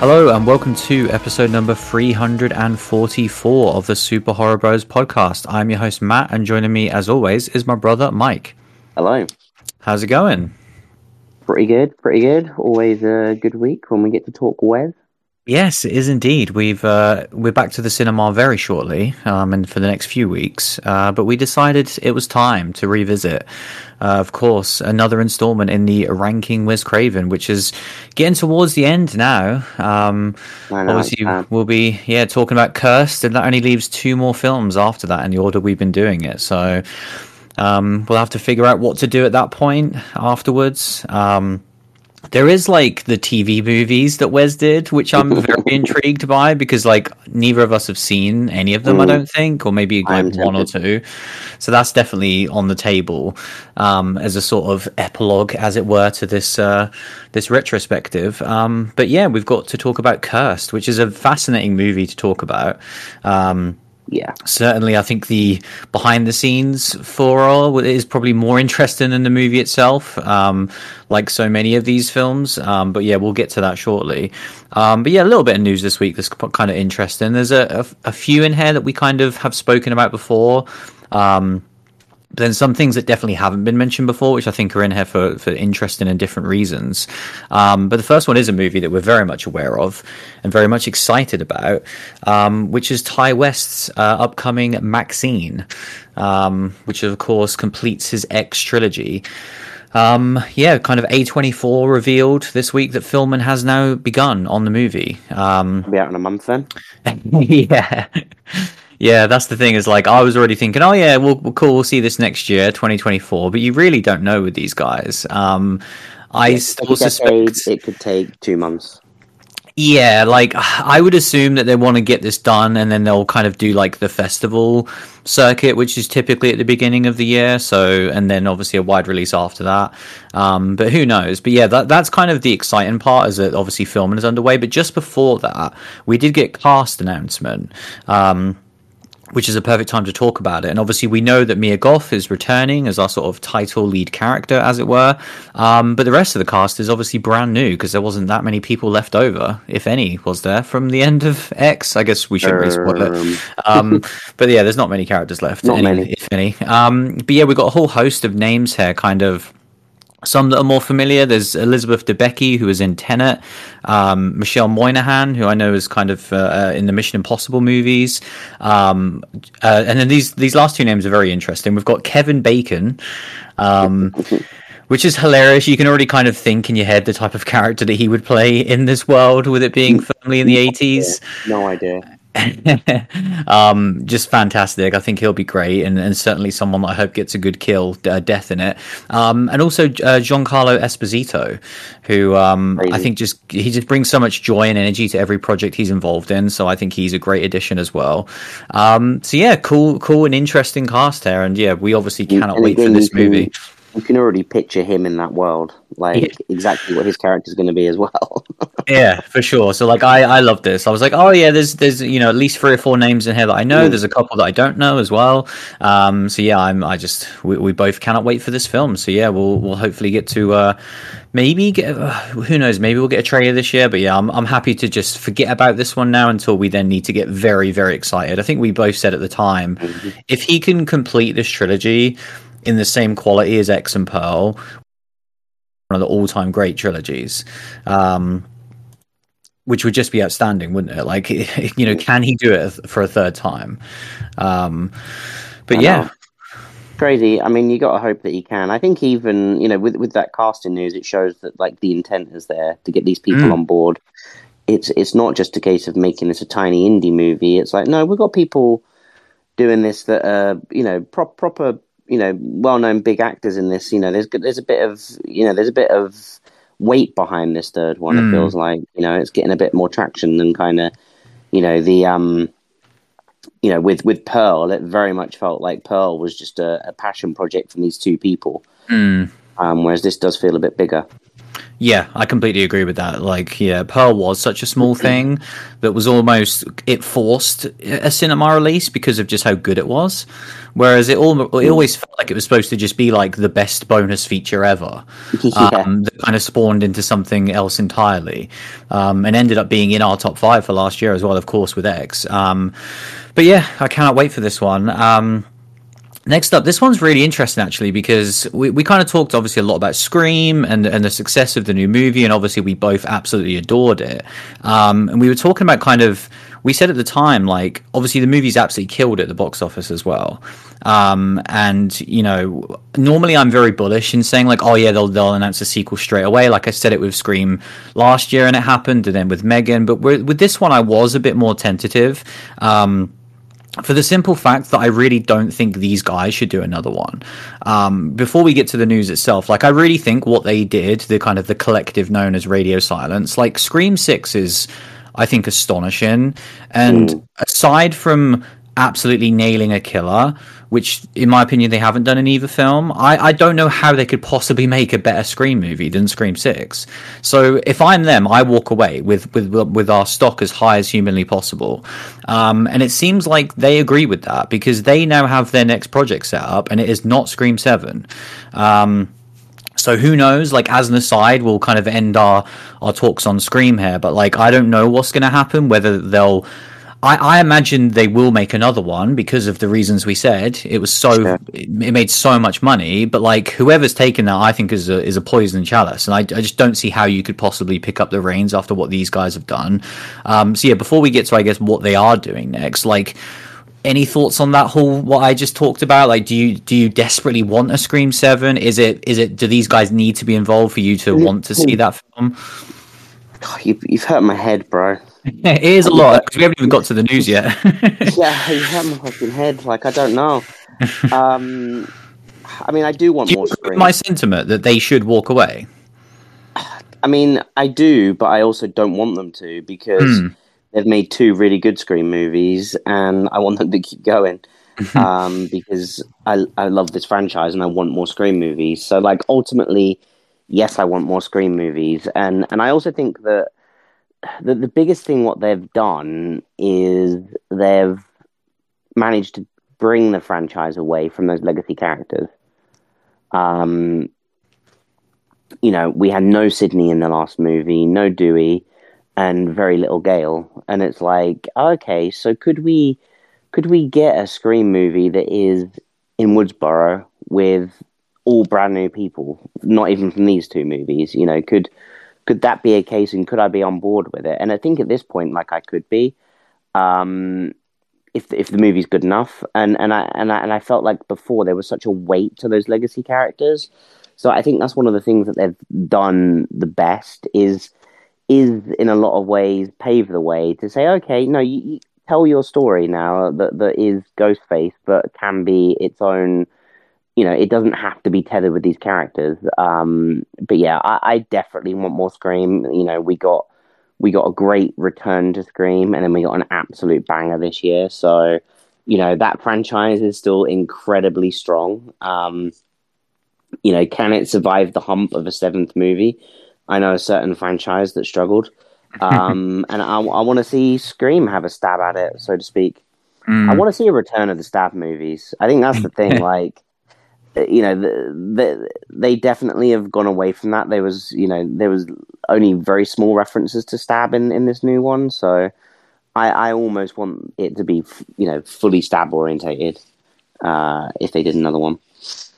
Hello and welcome to episode number 344 of the Super Horror Bros podcast. I'm your host Matt and joining me as always is my brother Mike. Hello. How's it going? Pretty good, pretty good. Always a good week when we get to talk Wes. Yes, it is indeed. We've uh, we're back to the cinema very shortly, um, and for the next few weeks. Uh, but we decided it was time to revisit, uh, of course, another installment in the ranking Wes Craven, which is getting towards the end now. Um, I know, obviously, we'll be yeah talking about Cursed, and that only leaves two more films after that in the order we've been doing it. So um, we'll have to figure out what to do at that point afterwards. Um, there is like the TV movies that Wes did, which I'm very intrigued by because like neither of us have seen any of them, I Mm. don't think, or maybe like one or two. So that's definitely on the table um, as a sort of epilogue, as it were, to this uh, this retrospective. Um, but yeah, we've got to talk about Cursed, which is a fascinating movie to talk about. Um, yeah, certainly i think the behind the scenes for all is probably more interesting than the movie itself um, like so many of these films. Um, but yeah we'll get to that shortly. Um, but yeah a little bit of news this week that's kind of interesting. There's a, a, a few in here that we kind of have spoken about before. Um, then some things that definitely haven't been mentioned before, which I think are in here for, for interesting and different reasons. Um, but the first one is a movie that we're very much aware of and very much excited about, um, which is Ti West's uh, upcoming MaXXXine, um, which of course completes his X trilogy. Um, yeah, kind of A24 revealed this week that filming has now begun on the movie. Um, be out in a month then. yeah. Yeah, that's the thing. Is like I was already thinking, oh yeah, we'll, we'll cool, we'll see this next year, 2024. But you really don't know with these guys. Um, I still It take- suspect. it could take two months. Yeah, like I would assume that they want to get this done, and then they'll kind of do like the festival circuit, which is typically at the beginning of the year. So, and then obviously a wide release after that. Um, but who knows? But yeah, that that's kind of the exciting part, is that obviously filming is underway. But just before that, we did get cast announcement. Um, which is a perfect time to talk about it. And obviously, we know that Mia Goth is returning as our sort of title lead character, as it were. Um, but the rest of the cast is obviously brand new because there wasn't that many people left over, if any, was there from the end of X? I guess we shouldn't really spoil it. Um, but yeah, there's not many characters left, Not any- many. if any. Um, but yeah, we've got a whole host of names here, kind of. Some that are more familiar. There's Elizabeth Debicki, who is in Tenet. Um, Michelle Monaghan, who I know is kind of uh, uh, in the Mission Impossible movies. Um, uh, and then these these last two names are very interesting. We've got Kevin Bacon, um, which is hilarious. You can already kind of think in your head the type of character that he would play in this world, with it being firmly in the 80s No idea. um, just fantastic. I think he'll be great, and, and certainly someone that I hope gets a good kill, uh, death in it. Um, and also uh, Giancarlo Esposito, who um, I think just he just brings so much joy and energy to every project he's involved in. So I think he's a great addition as well. Um, so yeah, cool, cool and interesting cast here, and yeah, we obviously cannot wait for this can- movie. You can already picture him in that world, like Yeah. exactly what his character's going to be as well. yeah, for sure. So like I I love this. I was like, oh yeah, there's there's you know at least three or four names in here that I know. Mm. There's a couple that I don't know as well. Um, so yeah, I'm I just we, we both cannot wait for this film. So yeah, we'll we'll hopefully get to uh maybe get uh, who knows maybe we'll get a trailer this year. But yeah, I'm I'm happy to just forget about this one now until we then need to get very very excited. I think we both said at the time if he can complete this trilogy in the same quality as X and Pearl, one of the all-time great trilogies. Um, which would just be outstanding, wouldn't it? Like, you know, can he do it for a third time? Um, but I yeah, know. crazy. I mean, you got to hope that he can. I think even you know with with that casting news, it shows that like the intent is there to get these people Mm. on board. It's it's not just a case of making this a tiny indie movie. It's like no, we've got people doing this that are you know prop, proper you know well known big actors in this. You know, there's there's a bit of you know there's a bit of weight behind this third one. Mm. It feels like you know it's getting a bit more traction than kind of you know the um you know, with with Pearl, it very much felt like Pearl was just a, a passion project from these two people. Mm. Um, whereas this does feel a bit bigger. Yeah, I completely agree with that. Like, yeah, Pearl was such a small thing that was almost it forced a cinema release because of just how good it was. Whereas it all it always felt like it was supposed to just be like the best bonus feature ever, um, that kind of spawned into something else entirely, um, and ended up being in our top five for last year as well, of course, with X. Um, but yeah, I cannot wait for this one. Um, Next up, this one's really interesting actually because we, we kind of talked obviously a lot about Scream and and the success of the new movie, and obviously we both absolutely adored it. Um, and we were talking about kind of we said at the time like obviously the movie's absolutely killed at the box office as well. Um, and you know normally I'm very bullish in saying like oh yeah they'll they'll announce a sequel straight away. Like I said it with Scream last year and it happened, and then with M3GAN. But with this one I was a bit more tentative. Um, for the simple fact that I really don't think these guys should do another one. Um, before we get to the news itself, like I really think what they did, the kind of the collective known as Radio Silence, like Scream Six is, I think, astonishing. And aside from absolutely nailing a killer, which in my opinion they haven't done in either film, I, I don't know how they could possibly make a better Scream movie than Scream Six. So if I'm them, I walk away with with with our stock as high as humanly possible. Um, and it seems like they agree with that because they now have their next project set up, and it is not Scream Seven. Um, so who knows? Like as an aside, we'll kind of end our our talks on Scream here, but like I don't know what's going to happen. Whether they'll, I, I imagine they will make another one because of the reasons we said. It was so Sure. it, it made so much money, but like whoever's taken that, I think is a is a poison chalice, and I, I just don't see how you could possibly pick up the reins after what these guys have done. Um, so yeah, before we get to I guess what they are doing next, like any thoughts on that whole what I just talked about? Like, do you do you desperately want a Scream Seven? Is it is it do these guys need to be involved for you to want to see that film? God, you've, you've hurt my head, bro. Yeah, it is a lot because we haven't even got to the news yet. yeah, you hurt my fucking head. Like I don't know. Um, I mean, I do want do more Scream. my sentiment that they should walk away? I mean, I do, but I also don't want them to because Hmm. They've made two really good Scream movies, and I want them to keep going. um, because I I love this franchise and I want more Scream movies. So, like, ultimately, yes, I want more Scream movies, and and I also think that the the biggest thing what they've done is they've managed to bring the franchise away from those legacy characters. Um, you know, we had no Sidney in the last movie, no Dewey, and very little Gale. And it's like, okay, so could we could we get a Scream movie that is in Woodsboro with all brand new people, not even from these two movies? You know, could could that be a case, and could I be on board with it? And I think at this point, like I could be, um, if if the movie's good enough. And and I and I and I felt like before there was such a weight to those legacy characters. So I think that's one of the things that they've done the best is is in a lot of ways pave the way to say, okay, no, you, you tell your story now that that is Ghostface, but can be its own. You know, it doesn't have to be tethered with these characters. Um, but yeah, I, I definitely want more Scream. You know, we got we got a great return to Scream, and then we got an absolute banger this year. So, you know, that franchise is still incredibly strong. Um, you know, can it survive the hump of a seventh movie? I know a certain franchise that struggled, um, and I, I want to see Scream have a stab at it, so to speak. Mm. I want to see a return of the stab movies. I think that's the thing. like, you know, the, the, they definitely have gone away from that. There was, you know, there was only very small references to stab in, in this new one. So, I, I almost want it to be, you know, fully stab orientated. Uh, if they did another one,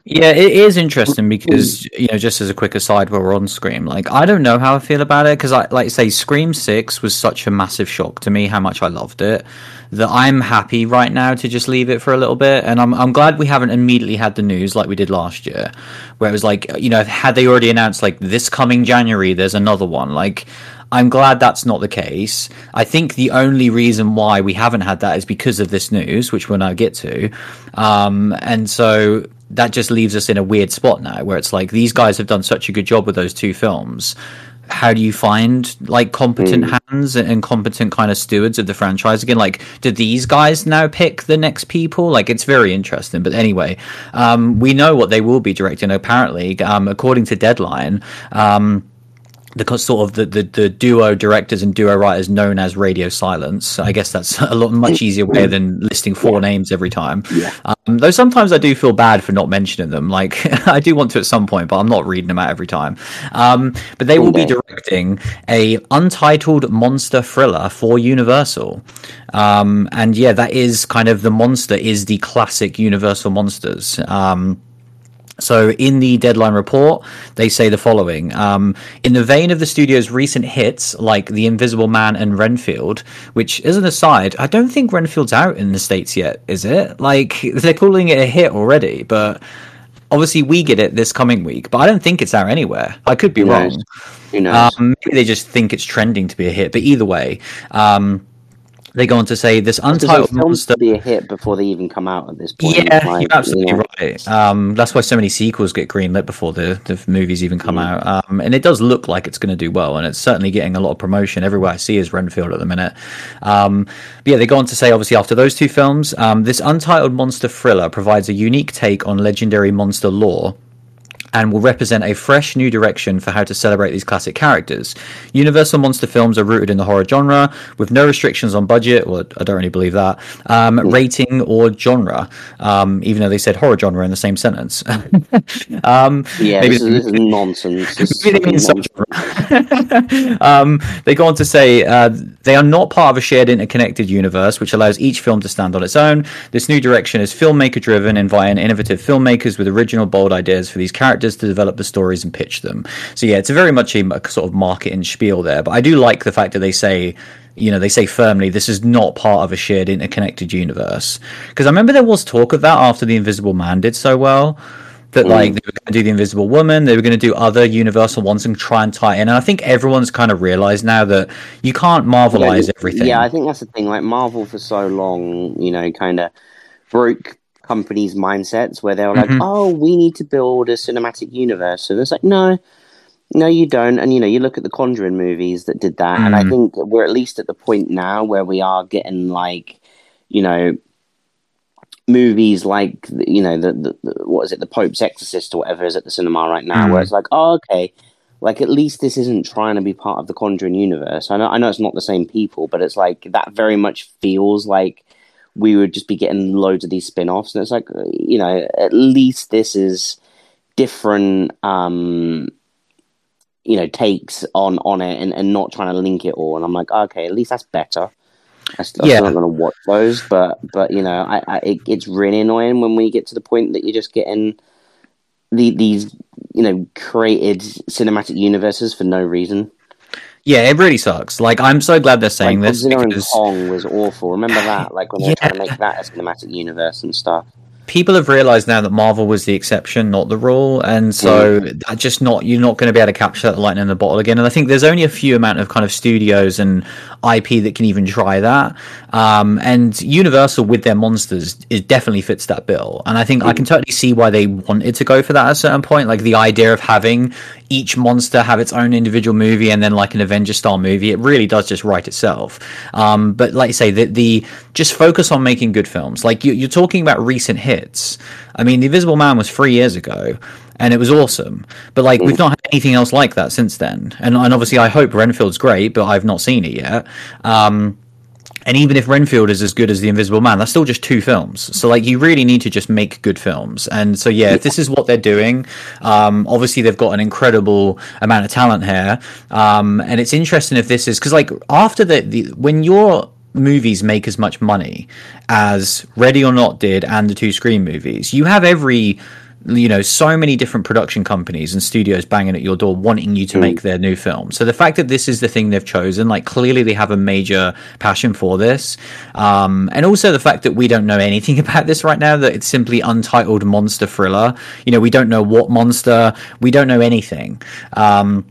Yeah, it is interesting because you know, just as a quick aside, while we're on Scream, like I don't know how I feel about it because I like say Scream Six was such a massive shock to me how much I loved it that I'm happy right now to just leave it for a little bit, and I'm I'm glad we haven't immediately had the news like we did last year, where it was like you know had they already announced like this coming January there's another one like. I'm glad that's not the case. I think the only reason why we haven't had that is because of this news, which we'll now get to. Um, and so that just leaves us in a weird spot now where it's like these guys have done such a good job with those two films. How do you find like competent hands and competent kind of stewards of the franchise again? Like, do these guys now pick the next people? Like, it's very interesting. But anyway, um, we know what they will be directing. Apparently, um, according to Deadline, um, the sort of the, the, the, duo directors and duo writers known as Radio Silence. I guess that's a lot much easier way than listing four yeah. names every time. Yeah. Um, though sometimes I do feel bad for not mentioning them. Like I do want to at some point, but I'm not reading them out every time. Um, but they will be directing a untitled monster thriller for Universal. Um, and yeah, that is kind of the monster is the classic Universal monsters. Um, so, in the deadline report, they say the following um, In the vein of the studio's recent hits, like The Invisible Man and Renfield, which, as an aside, I don't think Renfield's out in the States yet, is it? Like, they're calling it a hit already, but obviously we get it this coming week, but I don't think it's out anywhere. I could be wrong. Who knows? Um, maybe they just think it's trending to be a hit, but either way. Um, they go on to say this untitled monster be a hit before they even come out at this point. Yeah, like, you're absolutely you know. right. Um, that's why so many sequels get greenlit before the, the movies even come mm. out. Um, and it does look like it's going to do well, and it's certainly getting a lot of promotion. Everywhere I see is Renfield at the minute. Um, yeah, they go on to say obviously after those two films, um, this untitled monster thriller provides a unique take on legendary monster lore and will represent a fresh new direction for how to celebrate these classic characters. Universal monster films are rooted in the horror genre with no restrictions on budget, well, I don't really believe that, um, rating or genre, um, even though they said horror genre in the same sentence. um, yeah, maybe this, is, this is nonsense. This maybe they, nonsense. Um, they go on to say uh, they are not part of a shared interconnected universe, which allows each film to stand on its own. This new direction is filmmaker driven, and inviting innovative filmmakers with original, bold ideas for these characters characters to develop the stories and pitch them. So yeah, it's a very much a, sort of marketing spiel there. But I do like the fact that they say you know they say firmly this is not part of a shared interconnected universe because i remember there was talk of that after the invisible man did so well that like they were going to do the invisible woman they were going to do other universal ones and try and tie in and i think everyone's kind of realized now that you can't marvelize everything yeah i think that's the thing like marvel for so long you know kind of broke companies' mindsets where they're mm-hmm. like, "Oh, we need to build a cinematic universe." So it's like, no, no, you don't. And you know, you look at the Conjuring movies that did that, mm. and I mm. think we're at least at the point now where we are getting like, you know, movies like you know the, the, the what is it, the Pope's Exorcist or whatever is at the cinema right now, mm. where it's like, oh, okay. Like at least this isn't trying to be part of the Conjuring universe. I know, I know it's not the same people, but it's like that very much feels like we would just be getting loads of these spin-offs and it's like you know at least this is different um you know takes on on it and, and not trying to link it all and i'm like okay at least that's better I'm still, yeah. not going to watch those, but but you know, I, I it, it's really annoying when we get to the point that you're just getting the, these you know created cinematic universes for no reason. Yeah, it really sucks. Like, I'm so glad they're saying like, this. Because... Kong was awful. Remember that? Like when they yeah. were trying to make that a cinematic universe and stuff people have realized now that Marvel was the exception, not the rule, and so mm. that just not you're not going to be able to capture that lightning in the bottle again. And I think there's only a few amount of kind of studios and IP that can even try that. Um, and Universal with their monsters it definitely fits that bill. And I think mm. I can totally see why they wanted to go for that at a certain point. Like the idea of having each monster have its own individual movie and then like an Avenger style movie, it really does just write itself. Um, but like you say, the, the just focus on making good films. Like you, you're talking about recent hits. I mean, The Invisible Man was three years ago and it was awesome. But like, we've not had anything else like that since then. And, and obviously, I hope Renfield's great, but I've not seen it yet. Um, and even if Renfield is as good as The Invisible Man, that's still just two films. So like you really need to just make good films. And so yeah, if this is what they're doing, um, obviously they've got an incredible amount of talent here. Um, and it's interesting if this is because like after the, the when your movies make as much money as Ready or Not did and the two Scream movies, you have every you know so many different production companies and studios banging at your door wanting you to mm. make their new film so the fact that this is the thing they've chosen like clearly they have a major passion for this um, and also the fact that we don't know anything about this right now that it's simply untitled monster thriller you know we don't know what monster we don't know anything um,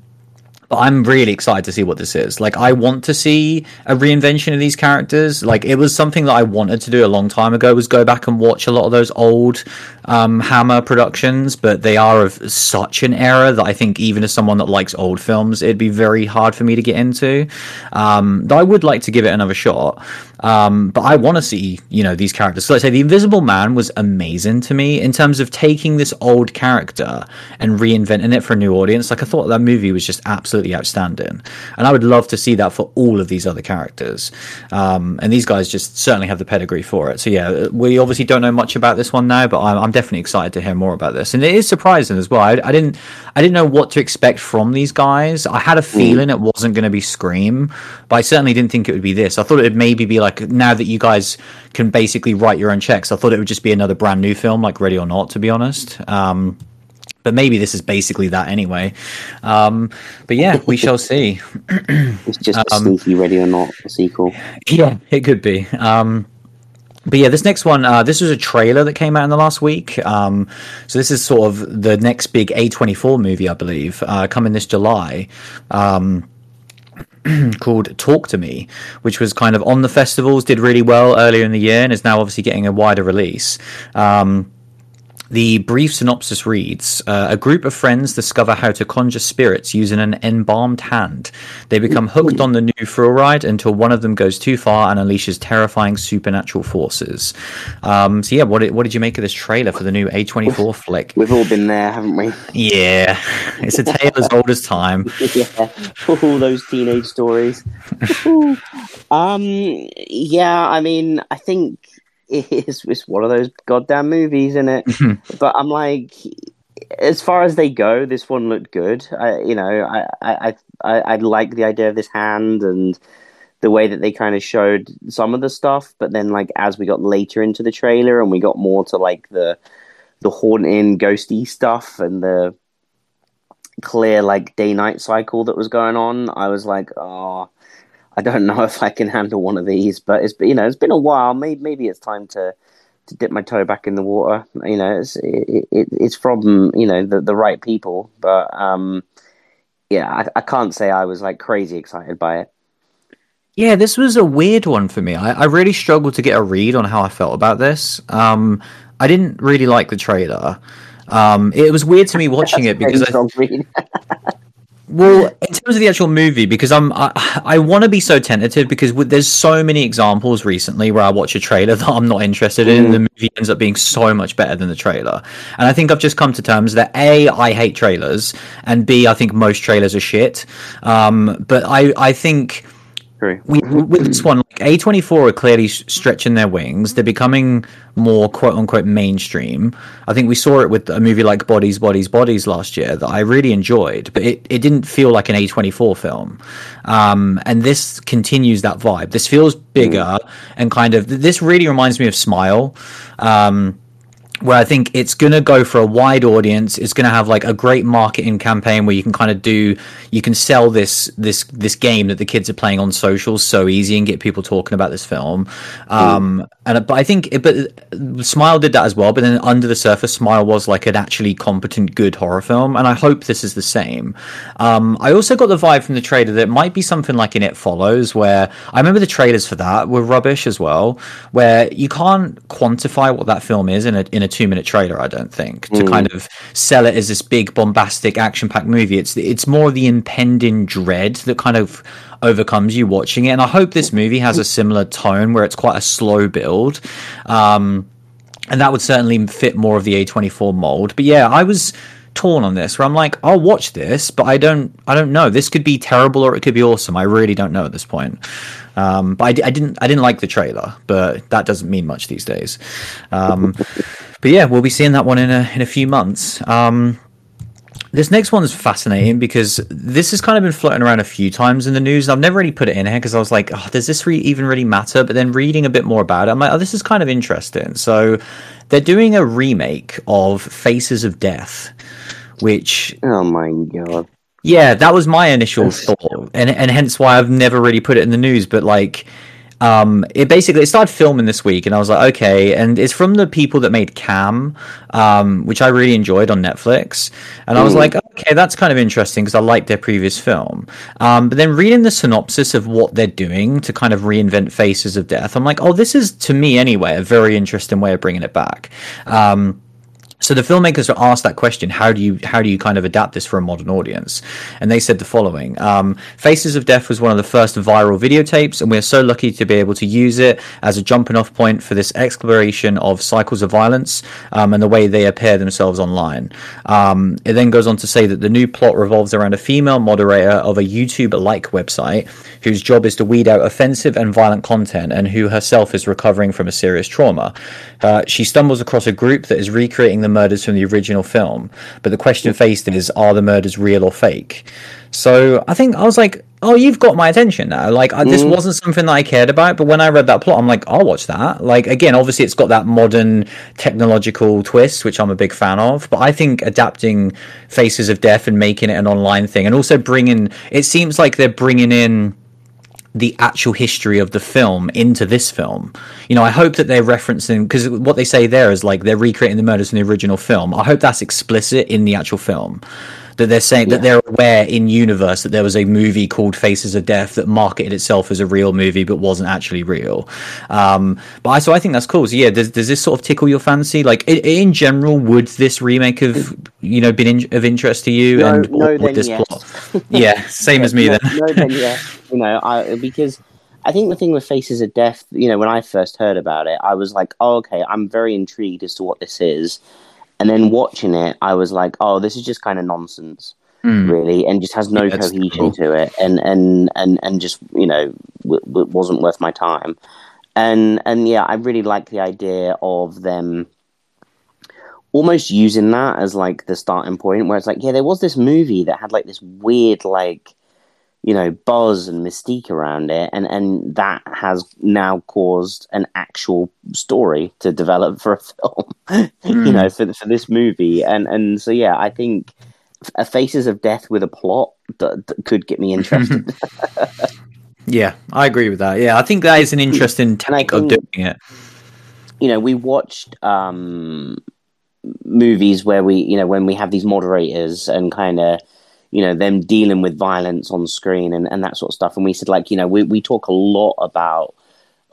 but I'm really excited to see what this is. Like, I want to see a reinvention of these characters. Like, it was something that I wanted to do a long time ago. Was go back and watch a lot of those old um, Hammer Productions, but they are of such an era that I think even as someone that likes old films, it'd be very hard for me to get into. Um, though I would like to give it another shot. Um, but I want to see, you know, these characters. So let's say The Invisible Man was amazing to me in terms of taking this old character and reinventing it for a new audience. Like I thought that movie was just absolutely outstanding, and I would love to see that for all of these other characters. Um, and these guys just certainly have the pedigree for it. So yeah, we obviously don't know much about this one now, but I'm, I'm definitely excited to hear more about this. And it is surprising as well. I, I didn't, I didn't know what to expect from these guys. I had a feeling mm. it wasn't going to be Scream, but I certainly didn't think it would be this. I thought it would maybe be like now that you guys can basically write your own checks. I thought it would just be another brand new film, like Ready or Not, to be honest. Um, but maybe this is basically that anyway. Um, but yeah, we shall see. it's just a um, sneaky Ready or Not sequel. Yeah, it could be. Um, but yeah, this next one, uh, this was a trailer that came out in the last week. Um, so this is sort of the next big A24 movie, I believe, uh, coming this July. Um, called Talk to Me, which was kind of on the festivals, did really well earlier in the year, and is now obviously getting a wider release. Um, the brief synopsis reads uh, A group of friends discover how to conjure spirits using an embalmed hand. They become hooked on the new thrill ride until one of them goes too far and unleashes terrifying supernatural forces. Um, so, yeah, what did, what did you make of this trailer for the new A24 flick? We've all been there, haven't we? Yeah, it's a tale as old as time. yeah, all those teenage stories. um, yeah, I mean, I think is it's one of those goddamn movies, isn't it? Mm-hmm. But I'm like, as far as they go, this one looked good. I, you know, I, I, I, I like the idea of this hand and the way that they kind of showed some of the stuff. But then, like, as we got later into the trailer and we got more to like the the haunting, ghosty stuff and the clear like day night cycle that was going on, I was like, oh I don't know if I can handle one of these, but it's you know it's been a while. Maybe maybe it's time to to dip my toe back in the water. You know, it's it, it, it's from you know the the right people, but um, yeah, I, I can't say I was like crazy excited by it. Yeah, this was a weird one for me. I, I really struggled to get a read on how I felt about this. Um, I didn't really like the trailer. Um, it was weird to me watching it because I, Well, in terms of the actual movie, because I'm I, I want to be so tentative because there's so many examples recently where I watch a trailer that I'm not interested in. Mm. The movie ends up being so much better than the trailer, and I think I've just come to terms that a I hate trailers, and b I think most trailers are shit. Um, but I I think we, with this one, like A24 are clearly stretching their wings. They're becoming more quote unquote mainstream. I think we saw it with a movie like Bodies, Bodies, Bodies last year that I really enjoyed, but it, it didn't feel like an A24 film. Um, and this continues that vibe. This feels bigger mm. and kind of, this really reminds me of Smile. Um, where I think it's going to go for a wide audience. It's going to have like a great marketing campaign where you can kind of do, you can sell this this this game that the kids are playing on socials so easy and get people talking about this film. Um, and but I think, it, but Smile did that as well. But then under the surface, Smile was like an actually competent, good horror film, and I hope this is the same. Um, I also got the vibe from the trailer that it might be something like in It Follows, where I remember the trailers for that were rubbish as well, where you can't quantify what that film is in a in a two minute trailer. I don't think to mm. kind of sell it as this big bombastic action packed movie. It's it's more the impending dread that kind of overcomes you watching it. And I hope this movie has a similar tone where it's quite a slow build. Um, and that would certainly fit more of the A24 mold. But yeah, I was torn on this where I'm like, I'll watch this, but I don't, I don't know. This could be terrible or it could be awesome. I really don't know at this point. Um, but I, I, didn't, I didn't like the trailer, but that doesn't mean much these days. Um, but yeah, we'll be seeing that one in a in a few months. Um, this next one is fascinating because this has kind of been floating around a few times in the news. I've never really put it in here because I was like, oh, does this re- even really matter? But then reading a bit more about it, I'm like, oh, this is kind of interesting. So they're doing a remake of Faces of Death, which. Oh my god. Yeah, that was my initial thought, and and hence why I've never really put it in the news. But like, um, it basically it started filming this week, and I was like, okay. And it's from the people that made Cam, um, which I really enjoyed on Netflix. And I was like, okay, that's kind of interesting because I liked their previous film. Um, but then reading the synopsis of what they're doing to kind of reinvent Faces of Death, I'm like, oh, this is to me anyway a very interesting way of bringing it back. Um, So the filmmakers were asked that question: How do you how do you kind of adapt this for a modern audience? And they said the following: um, "Faces of Death was one of the first viral videotapes, and we are so lucky to be able to use it as a jumping off point for this exploration of cycles of violence um, and the way they appear themselves online." Um, it then goes on to say that the new plot revolves around a female moderator of a YouTube-like website whose job is to weed out offensive and violent content, and who herself is recovering from a serious trauma. Uh, she stumbles across a group that is recreating the murders from the original film, but the question faced is are the murders real or fake? So I think I was like, oh, you've got my attention now. Like I, this wasn't something that I cared about, but when I read that plot, I'm like, I'll watch that. Like again, obviously it's got that modern technological twist, which I'm a big fan of. But I think adapting Faces of Death and making it an online thing, and also bringing, it seems like they're bringing in the actual history of the film into this film. You know, I hope that they're referencing because what they say there is like they're recreating the murders in the original film. I hope that's explicit in the actual film. That they're saying yeah. that they're aware in universe that there was a movie called Faces of Death that marketed itself as a real movie but wasn't actually real. Um, but I, so I think that's cool. So yeah, does, does this sort of tickle your fancy? Like in, in general, would this remake have you know been in, of interest to you? No, and no, then this yes. plot? yeah, same as me no, then. no, then yeah you know, I, because I think the thing with Faces of Death, you know, when I first heard about it, I was like, oh, okay, I'm very intrigued as to what this is. And then watching it, I was like, oh, this is just kind of nonsense, mm. really, and just has no yeah, cohesion cool. to it, and and and and just you know, w- w- wasn't worth my time. And and yeah, I really like the idea of them almost using that as like the starting point, where it's like, yeah, there was this movie that had like this weird like you know buzz and mystique around it. And and that has now caused an actual story to develop for a film mm. you know for for this movie. And and so yeah i think a faces of death with a plot that, that could get me interested. Yeah i agree with that. Yeah i think that is an interesting take of doing it. you know we watched um movies where we you know when we have these moderators and kind of you know them dealing with violence on screen and, and that sort of stuff and we said like you know we, we talk a lot about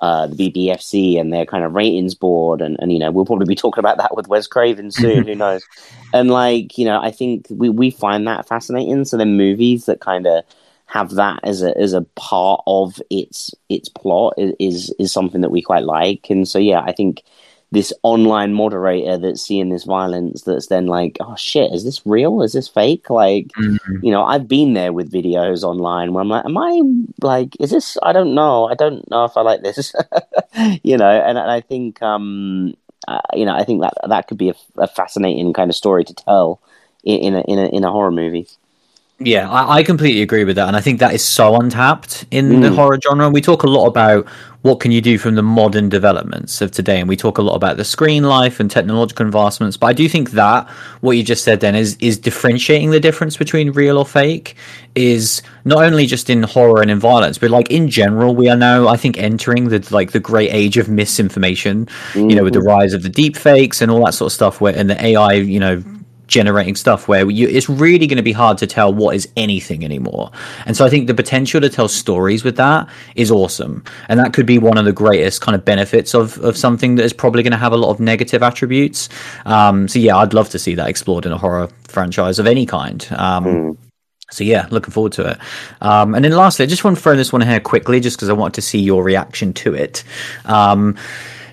uh, the BBFC and their kind of ratings board, and, and you know we'll probably be talking about that with Wes Craven soon. who knows? And like you know, I think we, we find that fascinating. So then movies that kind of have that as a as a part of its its plot is is something that we quite like. And so yeah, I think this online moderator that's seeing this violence that's then like, oh shit, is this real? Is this fake? Like, mm-hmm. you know, I've been there with videos online where I'm like, am I like, is this? I don't know. I don't know if I like this. you know, and, and I think, um, uh, you know, I think that that could be a, a fascinating kind of story to tell in, in a in a in a horror movie. Yeah, I, I, completely agree with that, and I think that is so untapped in mm. the horror genre. We talk a lot about what can you do from the modern developments of today, and we talk a lot about the screen life and technological advancements. But I do think that what you just said then is is differentiating the difference between real or fake is not only just in horror and in violence, but like in general, we are now I think entering the like the great age of misinformation. Mm-hmm. You know, with the mm-hmm. rise of the deep fakes and all that sort of stuff, where and the AI, you know generating stuff where you, it's really going to be hard to tell what is anything anymore. And so I think the potential to tell stories with that is awesome. And that could be one of the greatest kind of benefits of, of something that is probably going to have a lot of negative attributes. Um, so yeah, I'd love to see that explored in a horror franchise of any kind. Um, mm. So yeah, looking forward to it. Um, and then lastly, I just want to throw this one here quickly, just because I want to see your reaction to it. Um,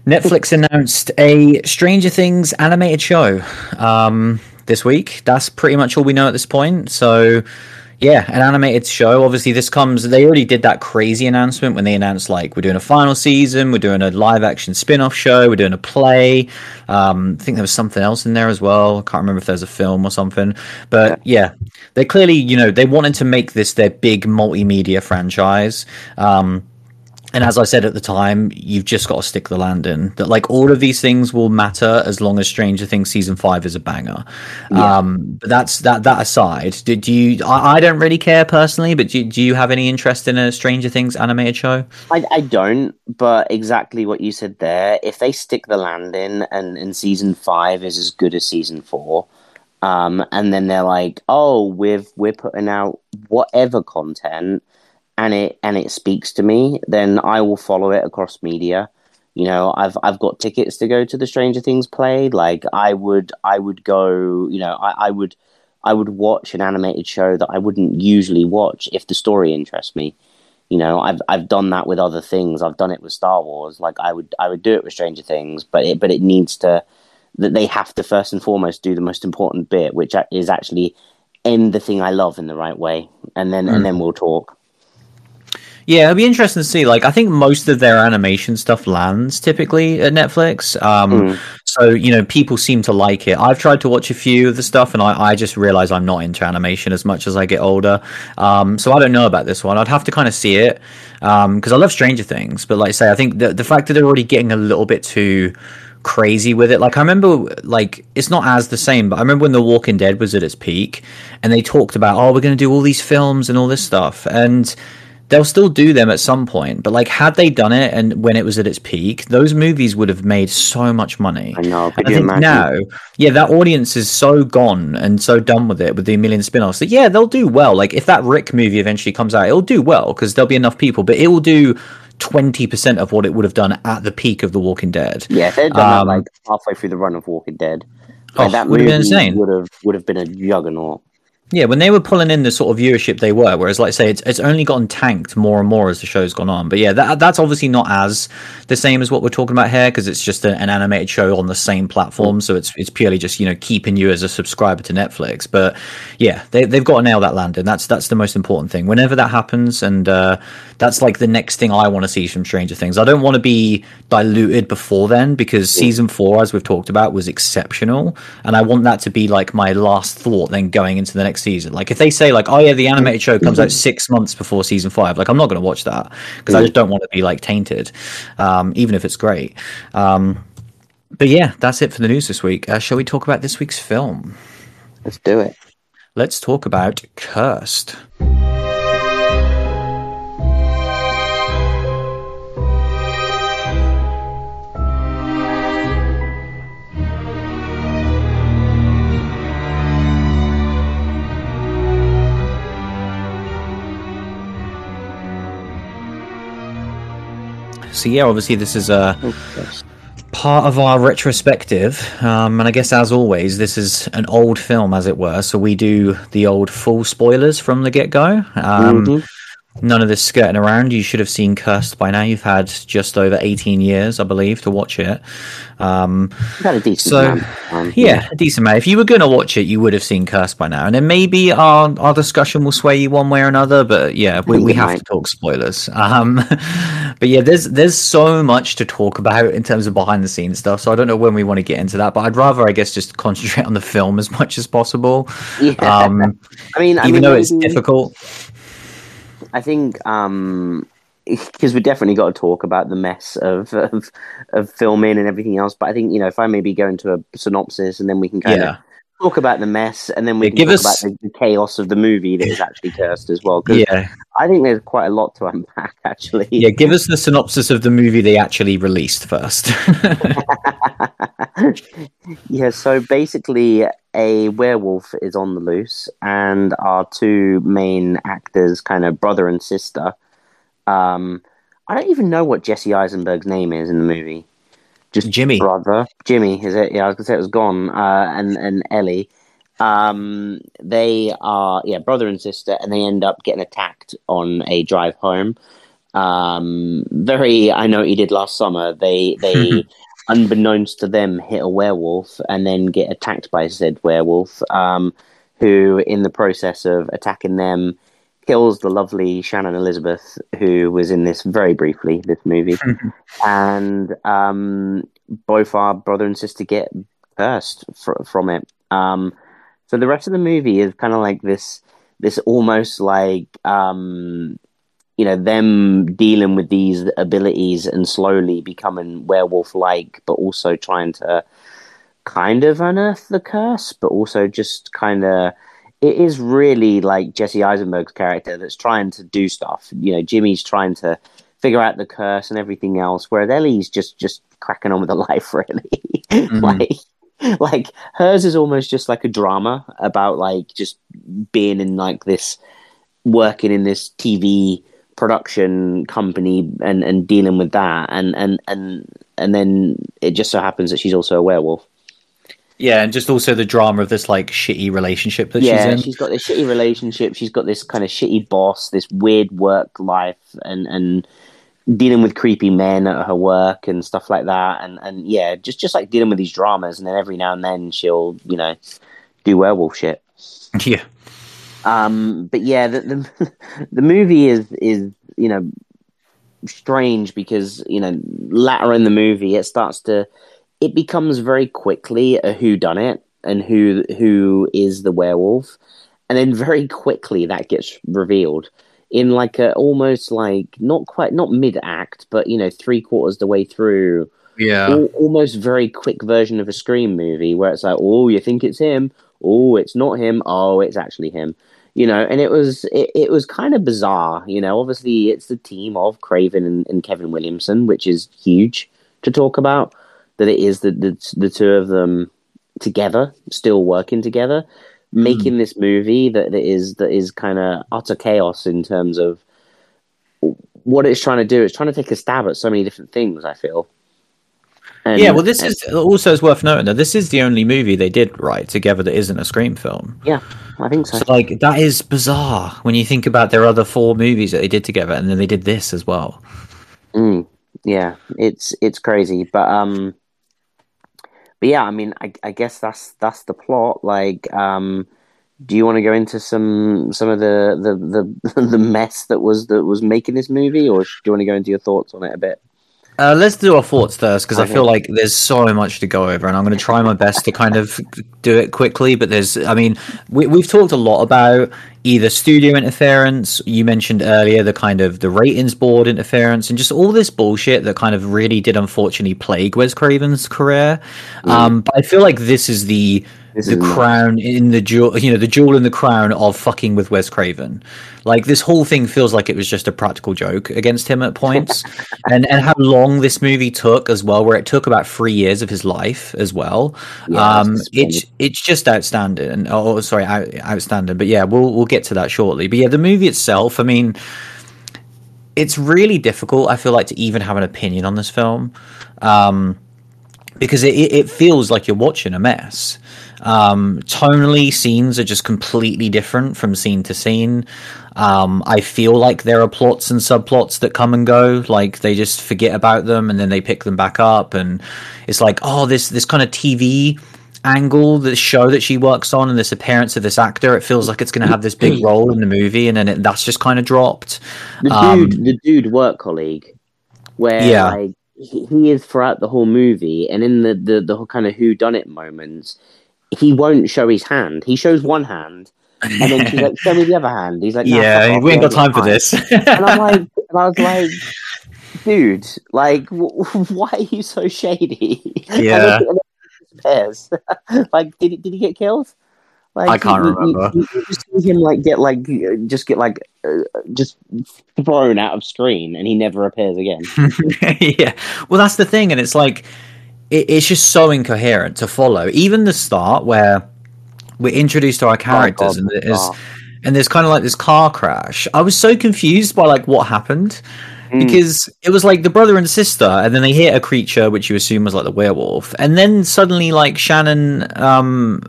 Netflix announced a Stranger Things animated show. Um, this week. That's pretty much all we know at this point. So, yeah, an animated show. Obviously, this comes. They already did that crazy announcement when they announced like we're doing a final season, we're doing a live action spin off show, we're doing a play. Um, I think there was something else in there as well. I can't remember if there's a film or something. But yeah, they clearly, you know, they wanted to make this their big multimedia franchise. Um, and as I said at the time, you've just got to stick the land in. That like all of these things will matter as long as Stranger Things season five is a banger. Yeah. Um, but that's that. That aside, do, do you? I, I, don't really care personally, but do, do you have any interest in a Stranger Things animated show? I, I don't. But exactly what you said there. If they stick the land in, and in season five is as good as season four, um, and then they're like, oh, we've we're putting out whatever content and it and it speaks to me, then I will follow it across media. You know, I've I've got tickets to go to the Stranger Things play. Like I would I would go. You know, I, I would I would watch an animated show that I wouldn't usually watch if the story interests me. You know, I've I've done that with other things. I've done it with Star Wars. Like I would I would do it with Stranger Things, but it but it needs to that they have to first and foremost do the most important bit, which is actually end the thing I love in the right way, and then mm. and then we'll talk. Yeah, it'll be interesting to see. Like, I think most of their animation stuff lands typically at Netflix. Um, mm. So, you know, people seem to like it. I've tried to watch a few of the stuff, and I, I just realize I'm not into animation as much as I get older. Um, so I don't know about this one. I'd have to kind of see it because um, I love Stranger Things. But, like I say, I think the, the fact that they're already getting a little bit too crazy with it. Like I remember, like it's not as the same, but I remember when The Walking Dead was at its peak, and they talked about, oh, we're going to do all these films and all this stuff, and they'll still do them at some point. But like, had they done it and when it was at its peak, those movies would have made so much money. I know. I think imagine? now, yeah, that audience is so gone and so done with it with the million spin-offs that yeah, they'll do well. Like if that Rick movie eventually comes out, it'll do well because there'll be enough people, but it will do twenty percent of what it would have done at the peak of The Walking Dead. Yeah, if they'd done um, that like halfway through the run of Walking Dead, like, oh, that would have been insane. Would have would have been a juggernaut. Yeah, when they were pulling in the sort of viewership they were, whereas like I say, it's it's only gotten tanked more and more as the show's gone on. But yeah, that that's obviously not as the same as what we're talking about here because it's just a, an animated show on the same platform, so it's it's purely just you know keeping you as a subscriber to Netflix. But yeah, they they've got to nail that landing. That's that's the most important thing. Whenever that happens, and uh, that's like the next thing I want to see from Stranger Things. I don't want to be diluted before then because season four, as we've talked about, was exceptional, and I want that to be like my last thought then going into the next season. Like if they say like, oh yeah, the animated show comes out six months before season five, like I'm not going to watch that because I just don't want to be like tainted, um, even if it's great. Um, but yeah, that's it for the news this week. Uh, shall we talk about this week's film? Let's do it. Let's talk about Cursed. So yeah, obviously this is a part of our retrospective, um, and I guess as always, this is an old film, as it were. So we do the old full spoilers from the get go. Um, mm-hmm none of this skirting around. You should have seen Cursed by now. You've had just over 18 years, I believe, to watch it. Um, had a decent so, um, yeah, yeah, a decent amount. If you were going to watch it, you would have seen Cursed by now. And then maybe our, our discussion will sway you one way or another. But yeah, we, we have to talk spoilers. Um, but yeah, there's there's so much to talk about in terms of behind the scenes stuff. So I don't know when we want to get into that. But I'd rather, I guess, just concentrate on the film as much as possible. Yeah. Um, I mean, I even mean, though it's difficult. I think um, because we definitely got to talk about the mess of, of, of filming and everything else. But I think you know if I maybe go into a synopsis and then we can kind yeah. of talk about the mess and then we yeah, can give talk us... about the, the, chaos of the movie that is actually cursed as well. Yeah, I think there's quite a lot to unpack actually. Yeah, give us the synopsis of the movie they actually released first. yeah, so basically a werewolf is on the loose, and our two main actors, kind of brother and sister. Um, I don't even know what Jesse Eisenberg's name is in the movie. Just Jimmy, brother Jimmy. Is it? Yeah, I was gonna say it was gone. Uh, and and Ellie. Um, they are yeah brother and sister, and they end up getting attacked on a drive home. Um, very, I know what you did last summer. They they unbeknownst to them, hit a werewolf and then get attacked by said werewolf, um, who, in the process of attacking them, kills the lovely Shannon Elizabeth, who was in this very briefly, this movie. and um, both our brother and sister get cursed fr- from it. Um, so the rest of the movie is kind of like this, this almost like um, you know them dealing with these abilities and slowly becoming werewolf like but also trying to kind of unearth the curse but also just kind of it is really like jesse eisenberg's character that's trying to do stuff you know jimmy's trying to figure out the curse and everything else whereas ellie's just just cracking on with the life really mm-hmm. like like hers is almost just like a drama about like just being in like this working in this tv production company and, and dealing with that and, and, and and then it just so happens that she's also a werewolf. Yeah, and just also the drama of this like shitty relationship that yeah, she's in. she's got this shitty relationship. She's got this kind of shitty boss, this weird work life, and and dealing with creepy men at her work and stuff like that. And and yeah, just just like dealing with these dramas. And then every now and then she'll you know do werewolf shit. Yeah. Um, but yeah, the, the the movie is is you know strange because you know later in the movie it starts to it becomes very quickly a who done it and who who is the werewolf. And then very quickly that gets revealed in like a almost like not quite not mid act but you know three quarters the way through. Yeah. al- almost very quick version of a scream movie where it's like oh you think it's him? Oh it's not him. Oh it's actually him. You know and it was it, it was kind of bizarre you know. Obviously it's the team of craven and, and kevin williamson which is huge to talk about that it is the, the the two of them together still working together making this movie that, that is that is kind of utter chaos in terms of what it's trying to do it's trying to take a stab at so many different things i feel And- yeah, well, this is also worth noting that this is the only movie they did right together that isn't a Scream film. yeah i think so So, like, that is bizarre when you think about their other four movies that they did together, and then they did this as well. Mm, yeah, it's it's crazy, but um, but yeah, I mean, I, I guess that's that's the plot. Like, um, do you want to go into some some of the the the, the mess that was that was making this movie, or do you want to go into your thoughts on it a bit? Uh, let's do our thoughts first because I feel like there's so much to go over, and I'm going to try my best to kind of do it quickly. But there's, I mean, we, we've talked a lot about either studio interference. You mentioned earlier the kind of the ratings board interference, and just all this bullshit that kind of really did unfortunately plague Wes Craven's career. Um, but I feel like this is the This the is nuts. crown in the jewel, you know, the jewel in the crown of fucking with Wes Craven. Like this whole thing feels like it was just a practical joke against him at points, and and how long this movie took as well, where it took about three years of his life as well. Yeah, um, it's it's just outstanding. Oh, sorry, out, outstanding. But yeah, we'll we'll get to that shortly. But yeah, the movie itself, I mean. It's really difficult. I feel like to even have an opinion on this film, um, because it, it feels like you're watching a mess. Um, tonally, scenes are just completely different from scene to scene. Um, I feel like there are plots and subplots that come and go, like they just forget about them and then they pick them back up, and it's like, oh, this this kind of TV angle, this show that she works on, and this appearance of this actor, it feels like it's going to have this big role in the movie, and then it, that's just kind of dropped. The Um, dude, the dude work colleague, where Yeah. like he, he is throughout the whole movie, and in the the, the whole kind of who done it moments, he won't show his hand. He shows one hand, and then she's like, "Show me the other hand." He's like, "No, yeah, we ain't got time for this. and I'm like, and I was like, dude, like, w- why are you so shady? Yeah. And then he disappears. like, did did he get killed? Like, I can't you- remember. You, you just see him like get like just get like uh, just thrown out of screen, and he never appears again. yeah. Well, that's the thing, and it's like it, it's just so incoherent to follow. Even the start where we're introduced to our characters, God, and there's and there's kind of like this car crash. I was so confused by like what happened. Hmm. Because it was like the brother and sister, and then they hit a creature which you assume was like the werewolf, and then suddenly like Shannon, um,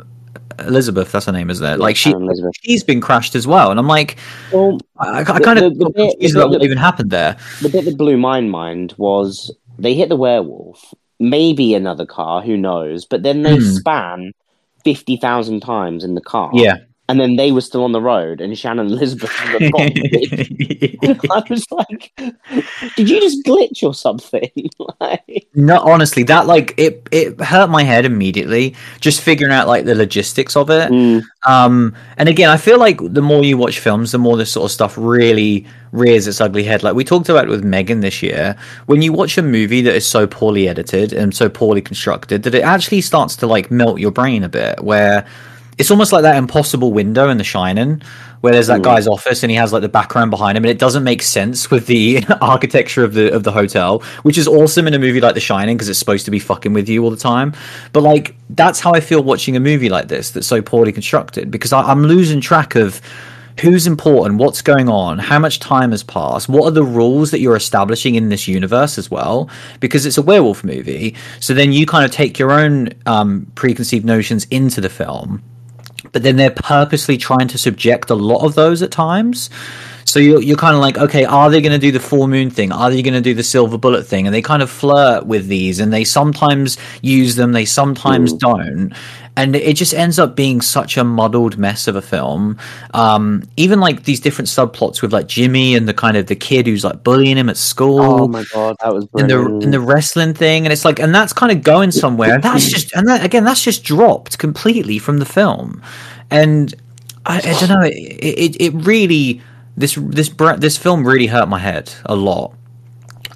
Elizabeth, that's her name, isn't it? Like she, Elizabeth. she's been crashed as well, and I'm like, Well, I, I kind the- of the got bit- the about what even happened there. the bit that blew my mind was they hit the werewolf, maybe another car, who knows? But then they Hmm. span fifty thousand times in the car. Yeah. And then they were still on the road, and Shannon and Elizabeth were the. I was like, "Did you just glitch or something?" like, No, honestly, that like it it hurt my head immediately just figuring out like the logistics of it. mm, Um, and again, I feel like the more you watch films, the more this sort of stuff really rears its ugly head. Like we talked about with M3GAN this year, when you watch a movie that is so poorly edited and so poorly constructed that it actually starts to like melt your brain a bit, where it's almost like that impossible window in The Shining, where there's that Mm. guy's office and he has like the background behind him, and it doesn't make sense with the architecture of the of the hotel, which is awesome in a movie like The Shining because it's supposed to be fucking with you all the time. But like that's how I feel watching a movie like this that's so poorly constructed because I, I'm losing track of who's important, what's going on, how much time has passed, what are the rules that you're establishing in this universe as well, because it's a werewolf movie. So then you kind of take your own um, preconceived notions into the film, but then they're purposely trying to subject a lot of those at times. So you're, you're kind of like, okay, are they going to do the full moon thing? Are they going to do the silver bullet thing? And they kind of flirt with these and they sometimes use them, they sometimes Ooh. don't and it just ends up being such a muddled mess of a film. Um, even like these different subplots with like Jimmy and the kind of the kid who's like bullying him at school. Oh my god, that was brilliant. And the in the wrestling thing, and it's like, and that's kind of going somewhere. And that's just, and that again, that's just dropped completely from the film. And I, I don't know, it, it, it really this this this film really hurt my head a lot.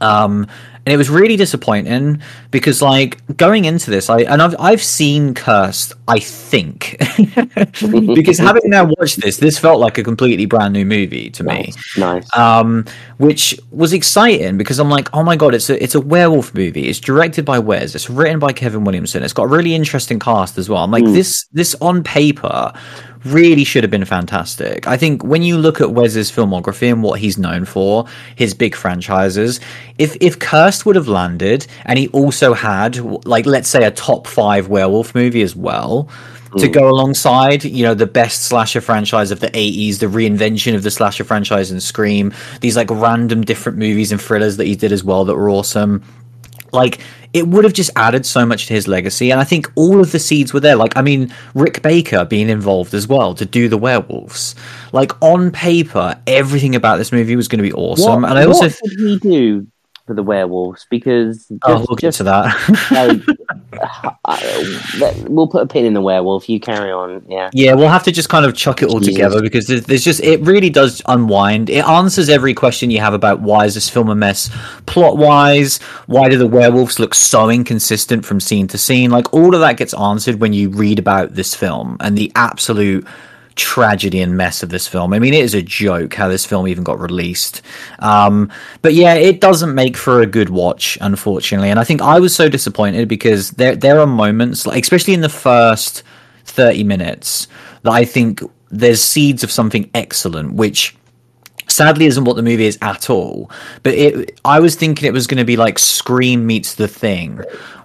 Um, and it was really disappointing because like going into this i and i've, I've seen cursed i think. Because having now watched this this felt like a completely brand new movie to me. Nice um which was exciting because i'm like oh my god it's a it's a werewolf movie. It's directed by wes. It's written by kevin williamson. It's got a really interesting cast as well. I'm like mm. this this on paper really should have been fantastic. I think when you look at Wes's filmography and what he's known for, his big franchises, if if Cursed would have landed and he also had like let's say a top 5 werewolf movie as well, to hmm. go alongside, you know, the best slasher franchise of the 80s, the reinvention of the slasher franchise and Scream, these like random different movies and thrillers that he did as well that were awesome. Like it would have just added so much to his legacy. And I think all of the seeds were there. Like, I mean, Rick Baker being involved as well to do the werewolves. Like on paper, everything about this movie was going to be awesome. What, and I also what did he do for the werewolves because oh, just, oh, we'll get to that. like, we'll put a pin in the werewolf. You carry on, yeah. Yeah, we'll have to just kind of chuck it all together because there's, there's, just it really does unwind. It answers every question you have about why is this film a mess, plot wise. Why do the werewolves look so inconsistent from scene to scene? Like all of that gets answered when you read about this film and the absolute tragedy and mess of this film. I mean, it is a joke how this film even got released. Um, but yeah, it doesn't make for a good watch, unfortunately. And I think I was so disappointed because there there are moments, like especially in the first thirty minutes, that I think there's seeds of something excellent, which sadly isn't what the movie is at all. But it, I was thinking it was going to be like Scream meets The Thing,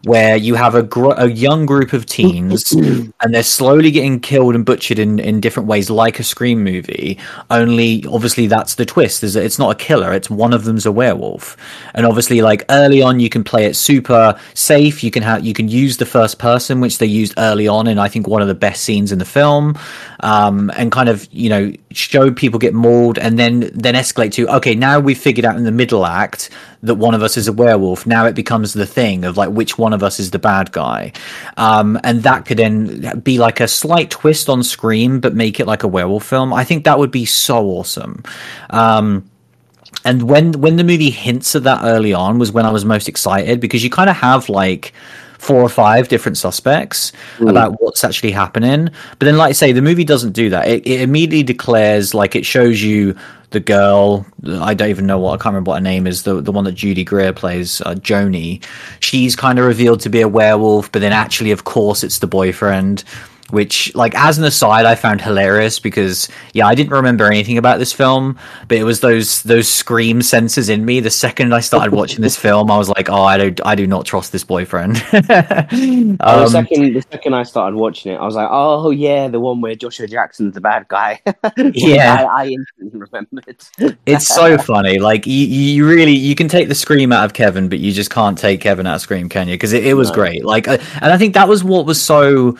where you have a, gr- a young group of teens and they're slowly getting killed and butchered in, in different ways, like a Scream movie. Only, obviously, that's the twist: is that it's not a killer; it's one of them's a werewolf. And obviously, like early on, you can play it super safe. You can have you can use the first person, which they used early on, and I think one of the best scenes in the film, um, and kind of you know show people get mauled, and then then escalate to okay, now we've figured out in the middle act that one of us is a werewolf. Now it becomes the thing of like which one of us is the bad guy, um, and that could then be like a slight twist on Scream, but make it like a werewolf film. I think that would be so awesome. Um, and when when the movie hints at that early on was when I was most excited because you kind of have like four or five different suspects mm. about what's actually happening. But then, like I say, the movie doesn't do that. It, it immediately declares, like, it shows you the girl. I don't even know what I can't remember what her name is. The the one that Judy Greer plays, uh, Joni. She's kind of revealed to be a werewolf, but then actually, of course, it's the boyfriend which like as an aside i found hilarious because yeah i didn't remember anything about this film but it was those those scream senses in me. The second i started watching this film i was like oh i don't i do not trust this boyfriend. Um, the second the second i started watching it i was like oh yeah the one where joshua jackson's the bad guy. Yeah. I, I, instantly remembered. It's so funny. Like you, you really you can take the scream out of kevin but you just can't take kevin out of scream can you? Because it, it was no. great. Like uh, and i think that was what was so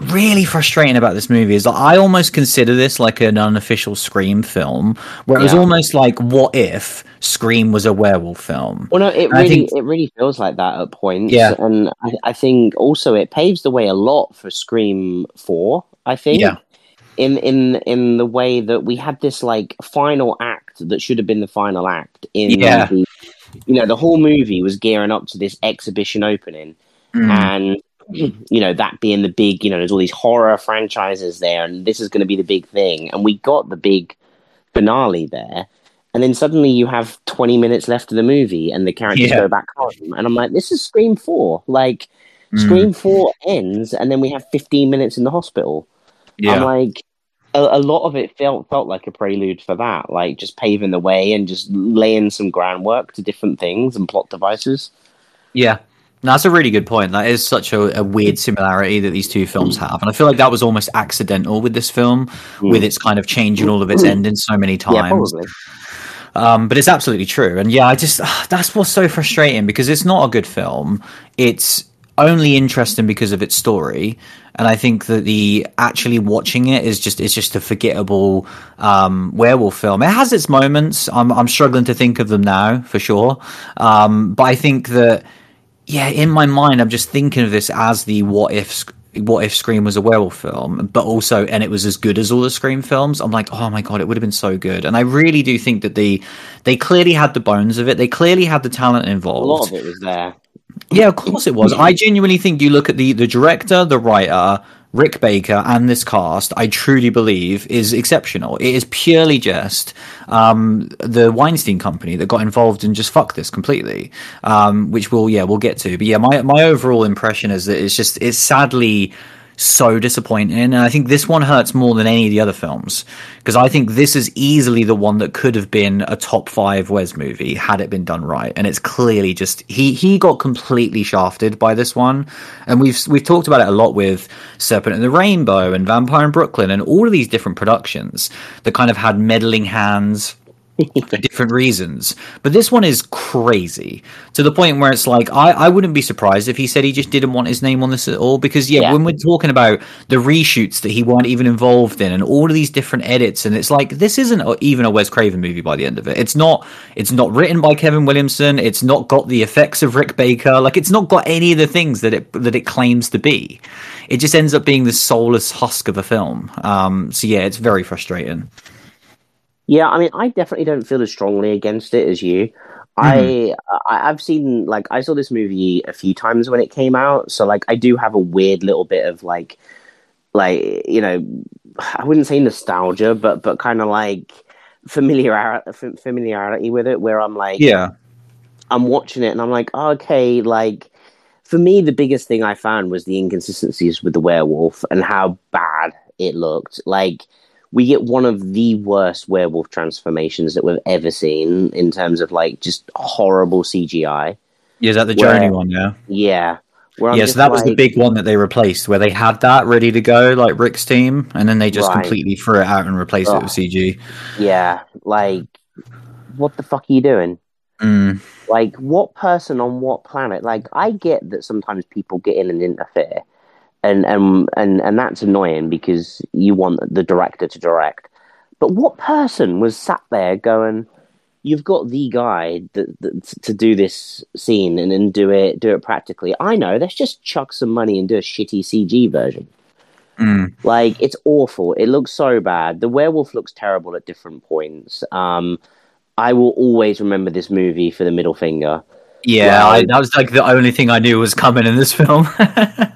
really frustrating about this movie is that I almost consider this like an unofficial Scream film, where it was almost like, what if Scream was a werewolf film? Well, no, it and really, think, it really feels like that at points. Yeah, and I, I, think also it paves the way a lot for Scream Four. I think. Yeah. In, in in the way that we had this like final act that should have been the final act in yeah. the, you know the whole movie was gearing up to this exhibition opening mm. and you know, that being the big, you know, there's all these horror franchises there, and this is going to be the big thing. And we got the big finale there. And then suddenly you have 20 minutes left of the movie and the characters yeah. go back home. And I'm like, this is Scream 4. Like, mm. Scream 4 ends and then we have 15 minutes in the hospital. Yeah. I'm like, a, a, lot of it felt felt like a prelude for that, like just paving the way and just laying some groundwork to different things and plot devices. Yeah, no, that's a really good point. That is such a, a, weird similarity that these two films have, and I feel like that was almost accidental with this film, mm. with its kind of changing all of its endings so many times. Yeah, um, but it's absolutely true, and yeah, I just uh, that's what's so frustrating because it's not a good film. It's only interesting because of its story, and I think that the actually watching it is just it's just a forgettable um, werewolf film. It has its moments. I'm I'm struggling to think of them now for sure, um, but I think that yeah, in my mind, I'm just thinking of this as the what if what if Scream was a werewolf film, but also and it was as good as all the Scream films. I'm like, oh my god, it would have been so good. And I really do think that the they clearly had the bones of it. They clearly had the talent involved. A lot of it was there. Yeah, of course it was. I genuinely think you look at the the director, the writer, Rick Baker, and this cast. I truly believe is exceptional. It is purely just um, the Weinstein Company that got involved and just fucked this completely, um, which we'll yeah we'll get to. But yeah, my my overall impression is that it's just it's sadly so disappointing. And I think this one hurts more than any of the other films because I think this is easily the one that could have been a top five Wes movie had it been done right. And it's clearly just he he got completely shafted by this one. And we've we've talked about it a lot with Serpent and the Rainbow and Vampire in Brooklyn and all of these different productions that kind of had meddling hands for different reasons. But this one is crazy to the point where it's like I, I wouldn't be surprised if he said he just didn't want his name on this at all. Because yeah, yeah, when we're talking about the reshoots that he weren't even involved in and all of these different edits, and it's like this isn't even a Wes Craven movie by the end of it. It's not. It's not written by Kevin Williamson. It's not got the effects of Rick Baker. Like it's not got any of the things that it that it claims to be. It just ends up being the soulless husk of a film. Um, so yeah, it's very frustrating. Yeah, I mean, I definitely don't feel as strongly against it as you. Mm-hmm. I I've seen like I saw this movie a few times when it came out, so like I do have a weird little bit of like like you know I wouldn't say nostalgia, but but kind of like familiarity familiarity with it, where I'm like yeah, I'm watching it and I'm like oh, okay, like for me the biggest thing I found was the inconsistencies with the werewolf and how bad it looked like we get one of the worst werewolf transformations that we've ever seen in terms of like just horrible CGI. Yeah, is that the where, Journey one? Yeah. Yeah. yeah, so that like, was the big one that they replaced, where they had that ready to go, like Rick's team, and then they just right. completely threw it out and replaced oh. it with CG. Yeah, like, what the fuck are you doing? Mm. Like, what person on what planet? Like, I get that sometimes people get in and interfere, and and and and that's annoying because you want the director to direct. But what person was sat there going? You've got the guy that, that, to do this scene and then do it do it practically. I know. Let's just chuck some money and do a shitty CG version. Mm. Like it's awful. It looks so bad. The werewolf looks terrible at different points. Um, I will always remember this movie for the middle finger. Yeah, I, that was like the only thing I knew was coming in this film.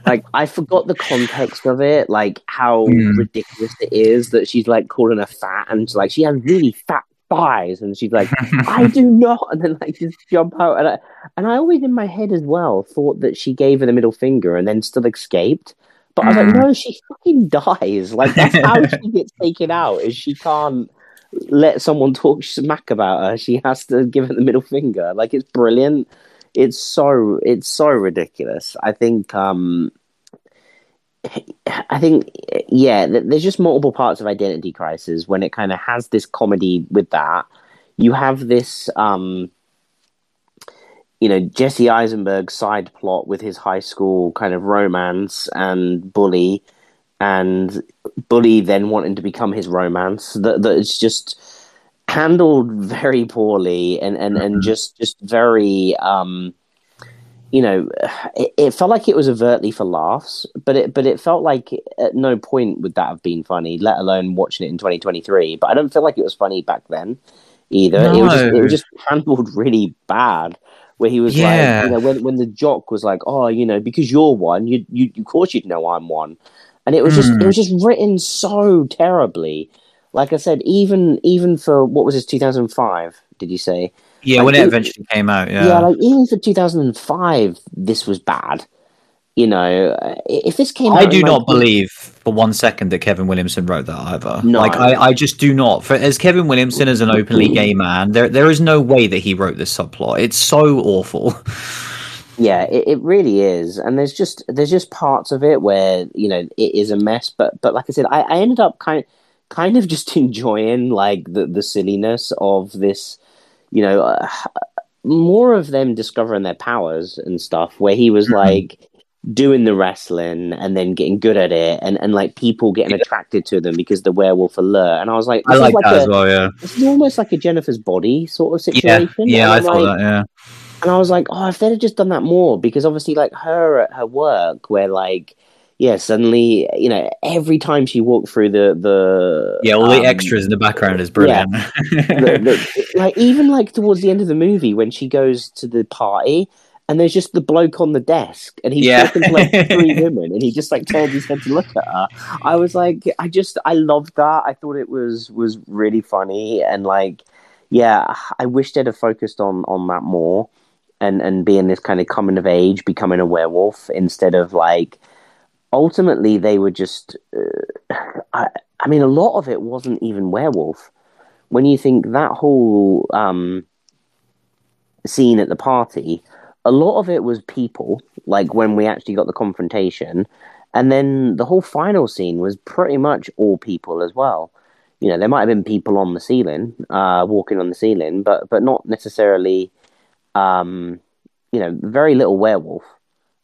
like I forgot the context of it, like how mm. ridiculous it is that she's like calling her fat and like she has really fat thighs, and she's like, "I do not," and then like just jump out, and I and I always in my head as well thought that she gave her the middle finger and then still escaped. But I was like, hmm. no, she fucking dies. Like that's how she gets taken out. Is she can't let someone talk smack about her. She has to give it the middle finger. Like it's brilliant. It's so it's so ridiculous. I think um I think yeah, there's just multiple parts of Identity Crisis when it kind of has this comedy with that. You have this um you know Jesse Eisenberg side plot with his high school kind of romance and bully and Bully then wanting to become his romance. That that it's just handled very poorly and and, mm-hmm. and just just very um you know it, it, felt like it was overtly for laughs but it but it felt like at no point would that have been funny let alone watching it in 2023 but i don't feel like it was funny back then either no. it was just, it was just handled really bad where he was yeah. like you know when when the jock was like oh you know because you're one you you of course you'd know i'm one and it was just mm. it was hmm. just written so terribly. Like I said, even even for what was this 2005? Did you say? Yeah, like, when it eventually came out. Yeah, yeah, like even for 2005, this was bad. you know, if this came, I do not believe for one second that Kevin Williamson wrote that either. No. Like I, I just do not. For as Kevin Williamson as an openly gay man, there there is no way that he wrote this subplot. It's so awful. Yeah, it, it really is, and there's just there's just parts of it where you know it is a mess. But but like I said, I, I ended up kind kind of just enjoying like the the silliness of this. You know, uh, more of them discovering their powers and stuff. Where he was mm-hmm. like doing the wrestling and then getting good at it and, and like people getting yeah. attracted to them because the werewolf alert and I was like I like, like that a, as well yeah it's almost like a Jennifer's body sort of situation yeah, yeah I thought like, that yeah and I was like oh if they'd have just done that more because obviously like her at her work where like yeah, suddenly, you know, every time she walked through the the yeah, all um, the extras in the background is brilliant. Yeah, the, the, like even like towards the end of the movie when she goes to the party and there's just the bloke on the desk, and he's yeah. talking to like three women, and he just like turns his head to look at her. I was like, I just, I loved that. I thought it was was really funny, and like, yeah, I wish they'd have focused on on that more, and and being this kind of coming of age, becoming a werewolf instead of like. Ultimately, they were just. Uh, I, I mean, a lot of it wasn't even werewolf. When you think that whole um, scene at the party a lot of it was people, like when we actually got the confrontation. And then the whole final scene was pretty much all people as well. You know, there might have been people on the ceiling, uh, walking on the ceiling, but but not necessarily, um, you know, very little werewolf.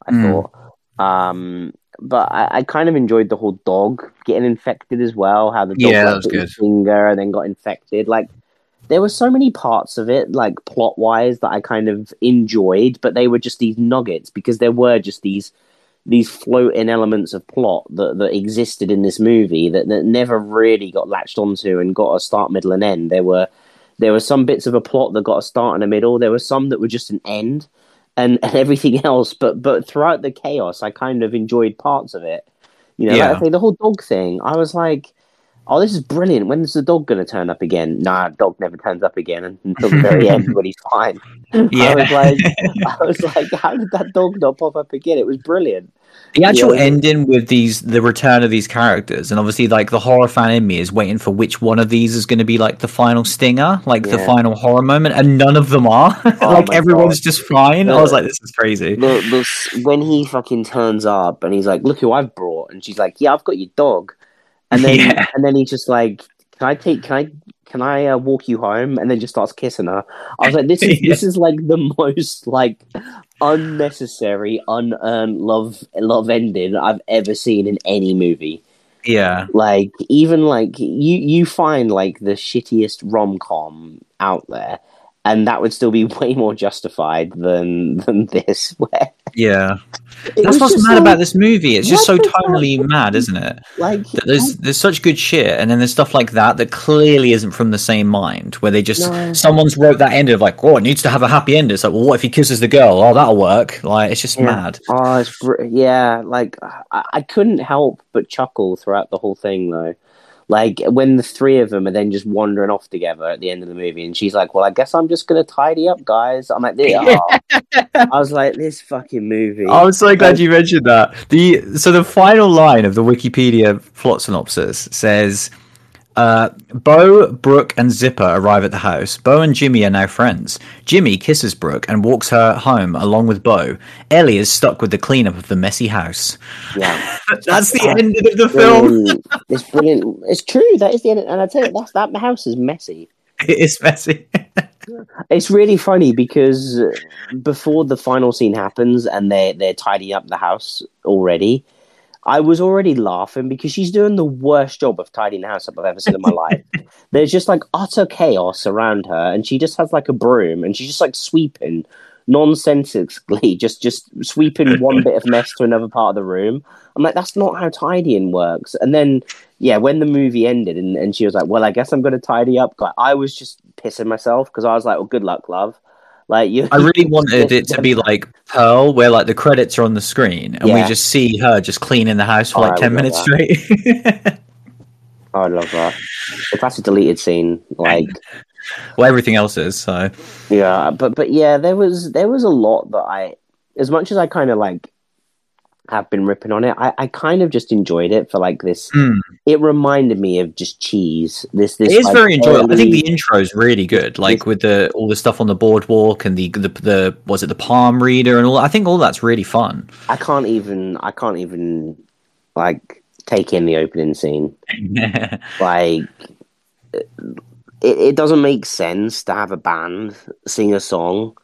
I mm. thought, um, but I, I, kind of enjoyed the whole dog getting infected as well. How the dog yeah, that was good. finger and then got infected. Like there were so many parts of it, like plot wise, that I kind of enjoyed, but they were just these nuggets because there were just these these floating elements of plot that, that existed in this movie that, that never really got latched onto and got a start, middle, and end. There were there were some bits of a plot that got a start and a middle. There were some that were just an end, and, and everything else. But but throughout the chaos, I kind of enjoyed parts of it. You know, yeah. like I say, the whole dog thing. I was like, oh, this is brilliant. When's the dog going to turn up again? Nah, dog never turns up again until the very end when he's fine. Yeah. I was like, I was like, how did that dog not pop up again? It was brilliant. The actual yeah, ending with these, the return of these characters, and obviously, like the horror fan in me is waiting for which one of these is going to be like the final stinger, like yeah. the final horror moment, and none of them are. Oh like everyone's God. just fine. I was like, this is crazy. The, when he fucking turns up and he's like, "Look who I've brought," and she's like, "Yeah, I've got your dog." And then yeah. and then he's just like, "Can I take? Can I? Can I uh, walk you home?" And then just starts kissing her. I was like, "This is yeah. this is like the most like unnecessary, unearned love love ending I've ever seen in any movie." Yeah, like even like you you find like the shittiest rom com out there, and that would still be way more justified than than this. Where yeah, that's what's mad like, about this movie. It's just so tonally that? mad, isn't it? Like there's there's such good shit, and then there's stuff like that that clearly isn't from the same mind. Where they just no. someone's wrote that end of like, oh, it needs to have a happy end. It's like, well, what if he kisses the girl? Oh, that'll work. Like it's just yeah. mad. Oh, it's br- yeah. Like I-, I couldn't help but chuckle throughout the whole thing, though. Like when the three of them are then just wandering off together at the end of the movie, and she's like, "Well, I guess I'm just gonna tidy up, guys." I'm like, "Oh. I was like, "This fucking movie." I'm so glad you mentioned that. The so the final line of the Wikipedia plot synopsis says uh, Bo, Brooke, and Zipper arrive at the house. Bo and Jimmy are now friends. Jimmy kisses Brooke and walks her home along with Bo. Ellie is stuck with the cleanup of the messy house. Yeah, that's the end of the film. it's brilliant. It's true. That is the end. And I tell you, that's, that house is messy. It is messy. it's really funny because before the final scene happens and they they're tidying up the house already I was already laughing because she's doing the worst job of tidying the house up I've ever seen in my life. There's just like utter chaos around her, and she just has like a broom and she's just like sweeping nonsensically, just just sweeping one bit of mess to another part of the room. I'm like, that's not how tidying works. And then, yeah, when the movie ended and, and she was like, well, I guess I'm going to tidy up, I was just pissing myself because I was like, well, good luck, love. Like you, I really wanted it to be like Pearl, where like the credits are on the screen and yeah. we just see her just cleaning the house for oh, like ten minutes straight. oh, I love that. If that's a deleted scene, like well, everything else is. So yeah, but but yeah, there was there was a lot that I, as much as I kind of like have been ripping on it. I, I kind of just enjoyed it for like this. Mm. It reminded me of just cheese. This this It is like, very enjoyable. I think the intro is really good, like This- with the all the stuff on the boardwalk and the the, the was it the palm reader and all. I think all that's really fun. I can't even I can't even like take in the opening scene. Like it, it doesn't make sense to have a band sing a song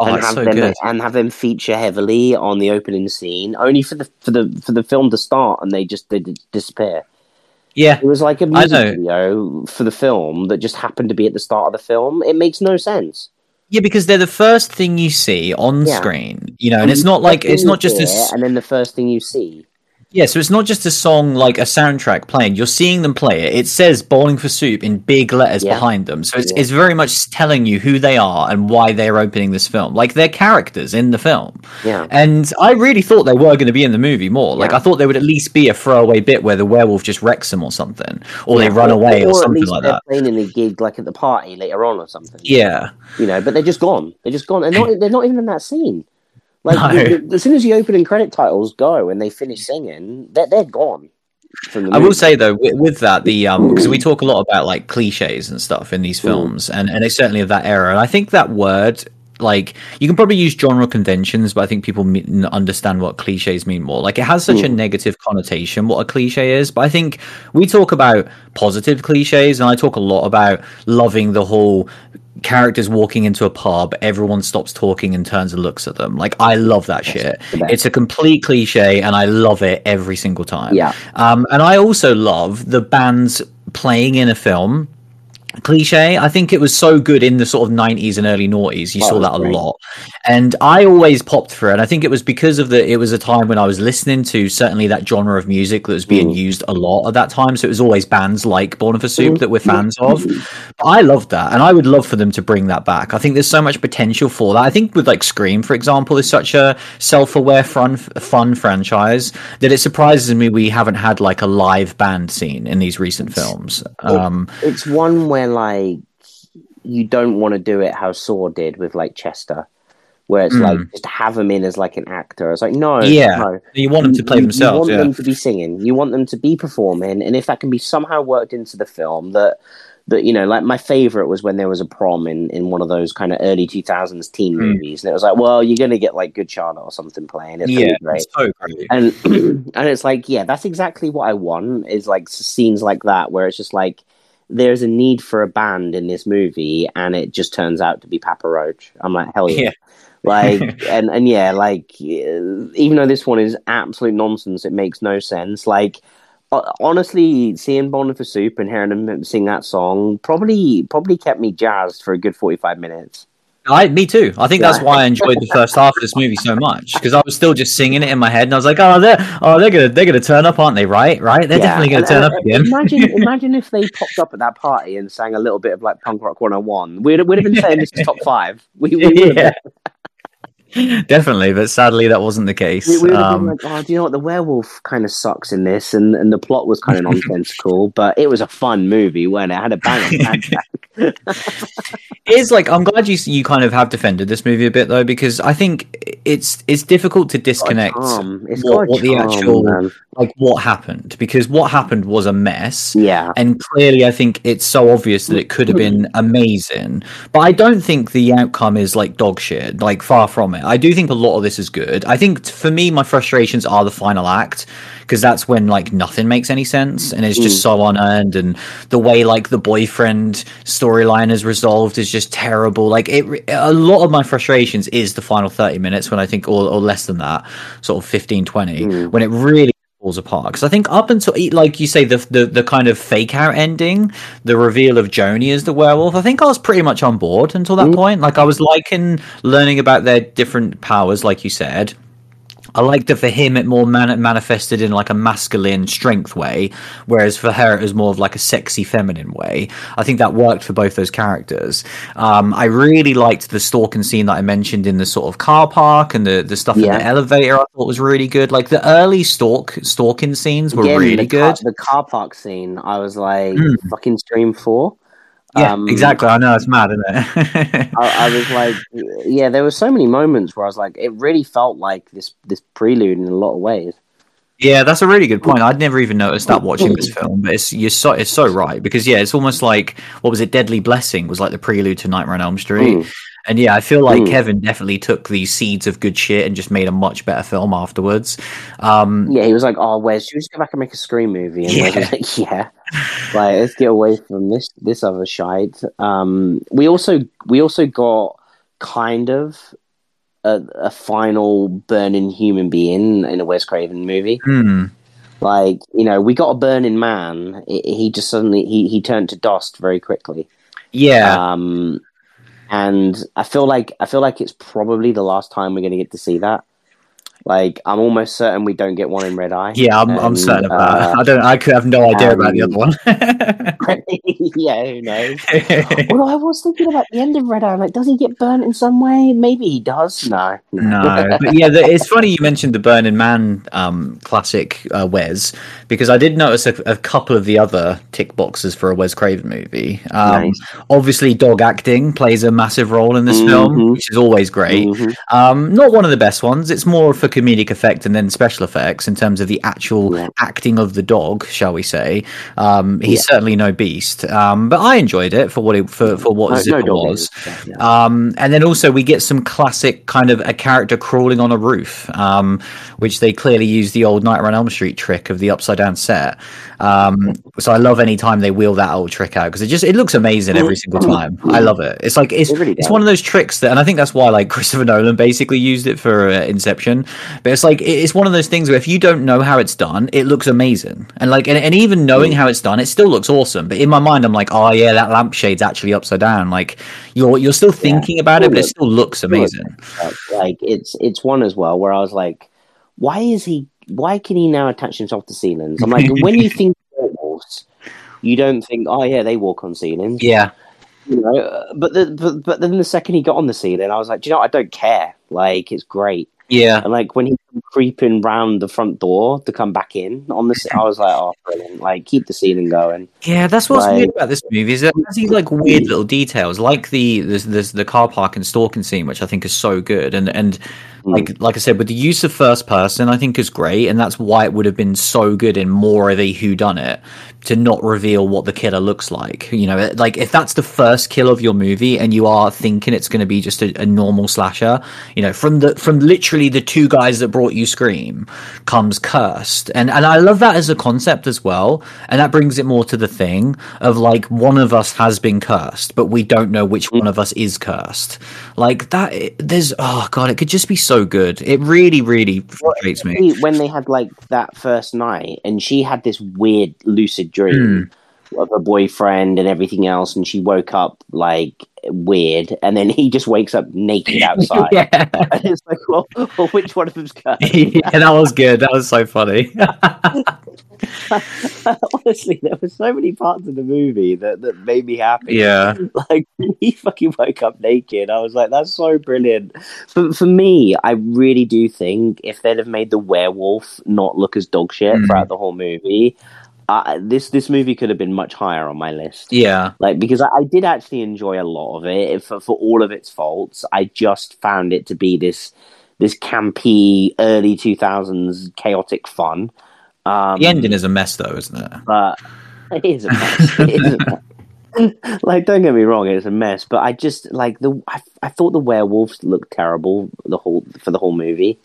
oh, and have so them good. and have them feature heavily on the opening scene only for the for the for the film to start and they just they disappear. Yeah, It was like a music video for the film that just happened to be at the start of the film. It makes no sense. yeah, because they're the first thing you see on Yeah. screen, you know, and it's not like it's not just this. and then the first thing you see. Yeah, so it's not just a song like a soundtrack playing. You're seeing them play it. It says "Bowling for Soup" in big letters Yeah. behind them, so it's Yeah. it's very much telling you who they are and why they're opening this film. Like they're characters in the film. Yeah. And I really thought they were going to be in the movie more. Like Yeah. I thought there would at least be a throwaway bit where the werewolf just wrecks them or something, or they run Or- away or, at something like they're that. playing in a gig like at the party later on or something. Yeah, you know, but they're just gone. They're just gone. They're not. They're not even in that scene. Like No. the- the- as soon as the opening credit titles go and they finish singing, they're they're gone. From the I will say though, with, with that, the um, because we mm. talk a lot about like cliches and stuff in these mm. films, and and it's certainly of that era. And I think that word, like, you can probably use genre conventions, but I think people me- understand what cliches mean more. Like, it has such a mm. negative connotation what a cliche is, but I think we talk about positive cliches, and I talk a lot about loving the whole characters walking into a pub, everyone stops talking and turns and looks at them. Like I love that shit. It's a complete cliche and I love it every single time. Yeah. Um, and I also love the bands playing in a film. Cliche. I think it was so good in the sort of 90s and early noughties. You Oh, saw that a great. lot. And I always popped for it. And I think it was because of the, it was a time when I was listening to certainly that genre of music that was being Mm. used a lot at that time. So it was always bands like Bowling for Soup Mm. that we're fans of. But I loved that. And I would love for them to bring that back. I think there's so much potential for that. I think with like Scream, for example, is such a self aware, fun, fun franchise that it surprises me we haven't had like a live band scene in these recent films. Um, it's one where like you don't want to do it how Saw did with like Chester, where it's like just have them in as like an actor. It's like no, yeah. no. You want them to play you, themselves. You want yeah. them to be singing. You want them to be performing, and if that can be somehow worked into the film, that that you know, like my favorite was when there was a prom in in one of those kind of early two thousands teen Hmm. movies, and it was like, well, you're gonna get like Good Charlotte or something playing. It's yeah, great. it's so great. And and it's like, yeah, that's exactly what I want. Is like scenes like that where it's just like. There's a need for a band in this movie, and it just turns out to be Papa Roach. I'm like, hell yeah! Yeah. like and and yeah like uh, even though this one is absolute nonsense it makes no sense like honestly seeing Bowling for Soup and hearing him sing that song probably probably kept me jazzed for a good 45 minutes I, me too. I think that's why I enjoyed the first half of this movie so much because I was still just singing it in my head, and I was like, "Oh, they're oh they're gonna they're gonna turn up, aren't they? Right, right? They're Yeah, definitely gonna and- turn and- up again." imagine imagine if they popped up at that party and sang a little bit of like punk rock 101 we'd, we'd have been saying this is top five we, we would yeah, definitely. But sadly, that wasn't the case. We, we Um, like, oh, do you know what? The werewolf kind of sucks in this, and, and the plot was kind of nonsensical, but it was a fun movie when it had a bang it is like I'm glad you you kind of have defended this movie a bit though because I think it's it's difficult to disconnect. It's what, what the actual man. Like what happened because what happened was a mess. Yeah, And clearly, I think it's so obvious that it could have been amazing. But I don't think the outcome is like dog shit. Like far from it. I do think a lot of this is good. I think for me, my frustrations are the final act because that's when like nothing makes any sense and it's just mm. so unearned. And the way like the boyfriend storyline is resolved is just terrible. Like it, a lot of my frustrations is the final thirty minutes when I think, or, or less than that, sort of 15, 20, mm. when it really falls apart because I think up until like you say the, the the kind of fake out ending, the reveal of Joni as the werewolf, I think I was pretty much on board until that mm. point. Like I was liking learning about their different powers, like you said. I liked that for him it more man- manifested in like a masculine strength way, whereas for her it was more of like a sexy feminine way. I think that worked for both those characters. Um, I really liked the stalking scene that I mentioned in the sort of car park and the the stuff in the elevator. I thought was really good. Like the early stalk stalking scenes were Again, really the good. Car, the car park scene, I was like, fucking Scream Four. Yeah, Um, exactly. I know it's mad, isn't it? I, I was like, yeah, there were so many moments where I was like, it really felt like this this prelude in a lot of ways. Yeah, that's a really good point. I'd never even noticed that watching this film, but it's you're so it's so right because yeah, it's almost like what was it? Deadly Blessing was like the prelude to Nightmare on Elm Street, Mm. And yeah, I feel like Mm. Kevin definitely took these seeds of good shit and just made a much better film afterwards. Um, Yeah, he was like, "Oh, Wes, should we just go back and make a Scream movie?" And Yeah. like, "Yeah, like let's get away from this this other shite." Um, we also we also got kind of a, a final burning human being in a Wes Craven movie. hmm. Like you know, we got a burning man. He he just suddenly he he turned to dust very quickly. Yeah, Um, and I feel like I feel like it's probably the last time we're going to get to see that. Like I'm almost certain we don't get one in Red Eye. yeah, I'm, I'm certain of that. uh, I don't. I could have no idea about the um, other one. yeah, who knows? Although I was thinking about the end of Red Eye, like, does he get burnt in some way? Maybe he does. No, No, but yeah, the, it's funny you mentioned the Burning Man um, classic uh, Wes because I did notice a, a couple of the other tick boxes for a Wes Craven movie. Um, Nice. Obviously, dog acting plays a massive role in this Mhm. film, which is always great. Mhm. Um, not one of the best ones. It's more for comedic effect and then special effects in terms of the actual Yeah. acting of the dog, shall we say? Um, he's Yeah. certainly no beast, um, but I enjoyed it for what it for for what No, Zipper no was. is, yeah. Um, and then also we get some classic kind of a character crawling on a roof, um, which they clearly use the old Nightmare on Elm Street trick of the upside down set. Um, so I love any time they wheel that old trick out because it just it looks amazing every single time. I love it. It's like it's It really it's one of those tricks that, and I think that's why like Christopher Nolan basically used it for uh, Inception. But it's like it's one of those things where if you don't know how it's done, it looks amazing, and like and, and even Mm. knowing how it's done, it still looks awesome. But in my mind, I'm like, oh yeah, that lampshade's actually upside down. Like you're you're still thinking about it, but it still looks amazing. Like it's it's one as well where I was like, why is he? Why can he now attach himself to ceilings? I'm like, when you think werewolves, you don't think, oh yeah, they walk on ceilings. Yeah, You know, uh, but the but, but then the second he got on the ceiling, I was like, do you know, what? I don't care. Like it's great. Yeah. And like when he creeping round the front door to come back in on this. I was like, oh, brilliant! Like keep the ceiling going. Yeah, that's what's Like- weird about this movie is that it has these like weird little details, like the the, the the car park and stalking scene, which I think is so good, and and Mm. like like I said, with the use of first person, I think is great, and that's why it would have been so good in more of a who done it to not reveal what the killer looks like. You know, like if that's the first kill of your movie, and you are thinking it's going to be just a, a normal slasher, you know, from the from literally the two guys that brought you Scream comes cursed, and and I love that as a concept as well, and that brings it more to the thing of like one of us has been cursed, but we don't know which one of us is cursed. Like that, there's oh god, it could just be so good. It really, really frustrates me. when they had like that first night and she had this weird lucid dream Hmm. Of her boyfriend and everything else and she woke up like weird and then he just wakes up naked outside yeah. and it's like well, well which one of them's cursed yeah, that was good. That was so funny. honestly there were so many parts of the movie that, that made me happy yeah, like he fucking woke up naked i was like that's so brilliant for, for me i really do think if they'd have made the werewolf not look as dog shit Mm. throughout the whole movie this this movie could have been much higher on my list yeah, like because I, I did actually enjoy a lot of it for, for all of its faults i just found it to be this this campy early 2000s chaotic fun um the ending is a mess, though, isn't it? but it is a mess. Is a mess. like, don't get me wrong, it's a mess. But I just like the. I, I thought the werewolves looked terrible the whole for the whole movie,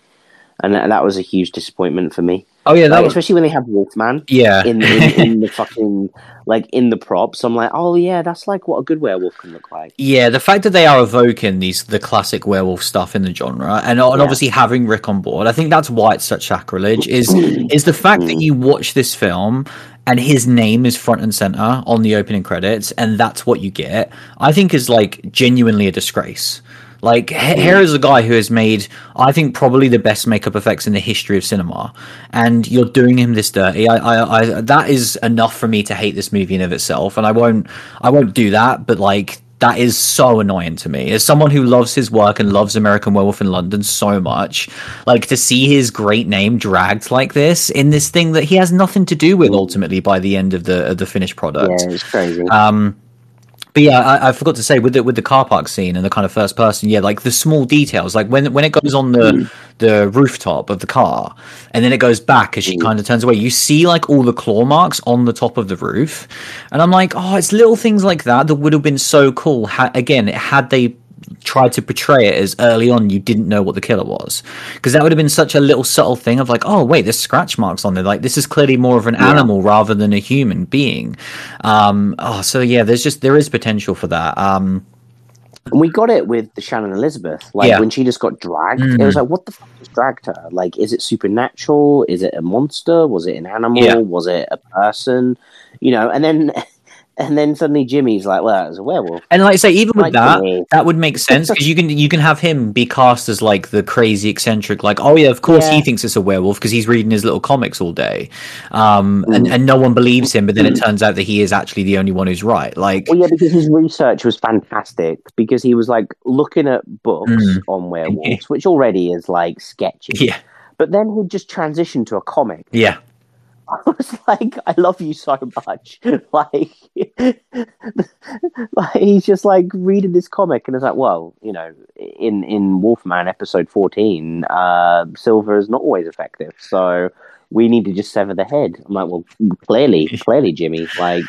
and that, that was a huge disappointment for me. Oh yeah, Like, was especially when they have Wolfman yeah. in, in in the fucking like in the props. I'm like, oh yeah, that's like what a good werewolf can look like. Yeah, the fact that they are evoking these the classic werewolf stuff in the genre, and, and Yeah. obviously having Rick on board, I think that's why it's such sacrilege. Is is the fact that mm. you watch this film and his name is front and center on the opening credits, and that's what you get. I think is like genuinely a disgrace. Like here is a guy who has made, I think, probably the best makeup effects in the history of cinema, and you're doing him this dirty. I, I, I, that is enough for me to hate this movie in of itself, and I won't, I won't do that. But like, that is so annoying to me. As someone who loves his work and loves American Werewolf in London so much, like to see his great name dragged like this in this thing that he has nothing to do with ultimately by the end of the of the finished product. Yeah, it's crazy. Um, But yeah, I, I, forgot to say with the with the car park scene and the kind of first person, yeah, like the small details, like when when it goes on the mm. the rooftop of the car, and then it goes back as she mm. kind of turns away, you see like all the claw marks on the top of the roof, and I'm like, oh, it's little things like that that would have been so cool. Ha- again, had they tried to portray it as early on you didn't know what the killer was because that would have been such a little subtle thing of like oh wait there's scratch marks on there like this is clearly more of an yeah. animal rather than a human being um oh so yeah there's just there is potential for that um and we got it with the Shannon Elizabeth. Like yeah. when she just got dragged, mm. it was like, what the fuck just dragged her? Like, is it supernatural? Is it a monster? Was it an animal? Yeah. Was it a person? You know, and then and then suddenly Jimmy's like, "Well, it's a werewolf." And like I say, even with like, that, Jimmy. that would make sense because you can you can have him be cast as like the crazy eccentric, like, oh yeah, of course yeah. he thinks it's a werewolf because he's reading his little comics all day, um, mm. and and no one believes him, but then mm. it turns out that he is actually the only one who's right. Like, well, yeah, because his research was fantastic because he was like looking at books mm. on werewolves, which already is like sketchy. Yeah. But then he'd just transition to a comic. Yeah I was like, I love you so much. like, like he's just like reading this comic, and it's like, well, you know, in in Wolfman episode fourteen, uh, silver is not always effective, so we need to just sever the head. I'm like, well, clearly, clearly, Jimmy, like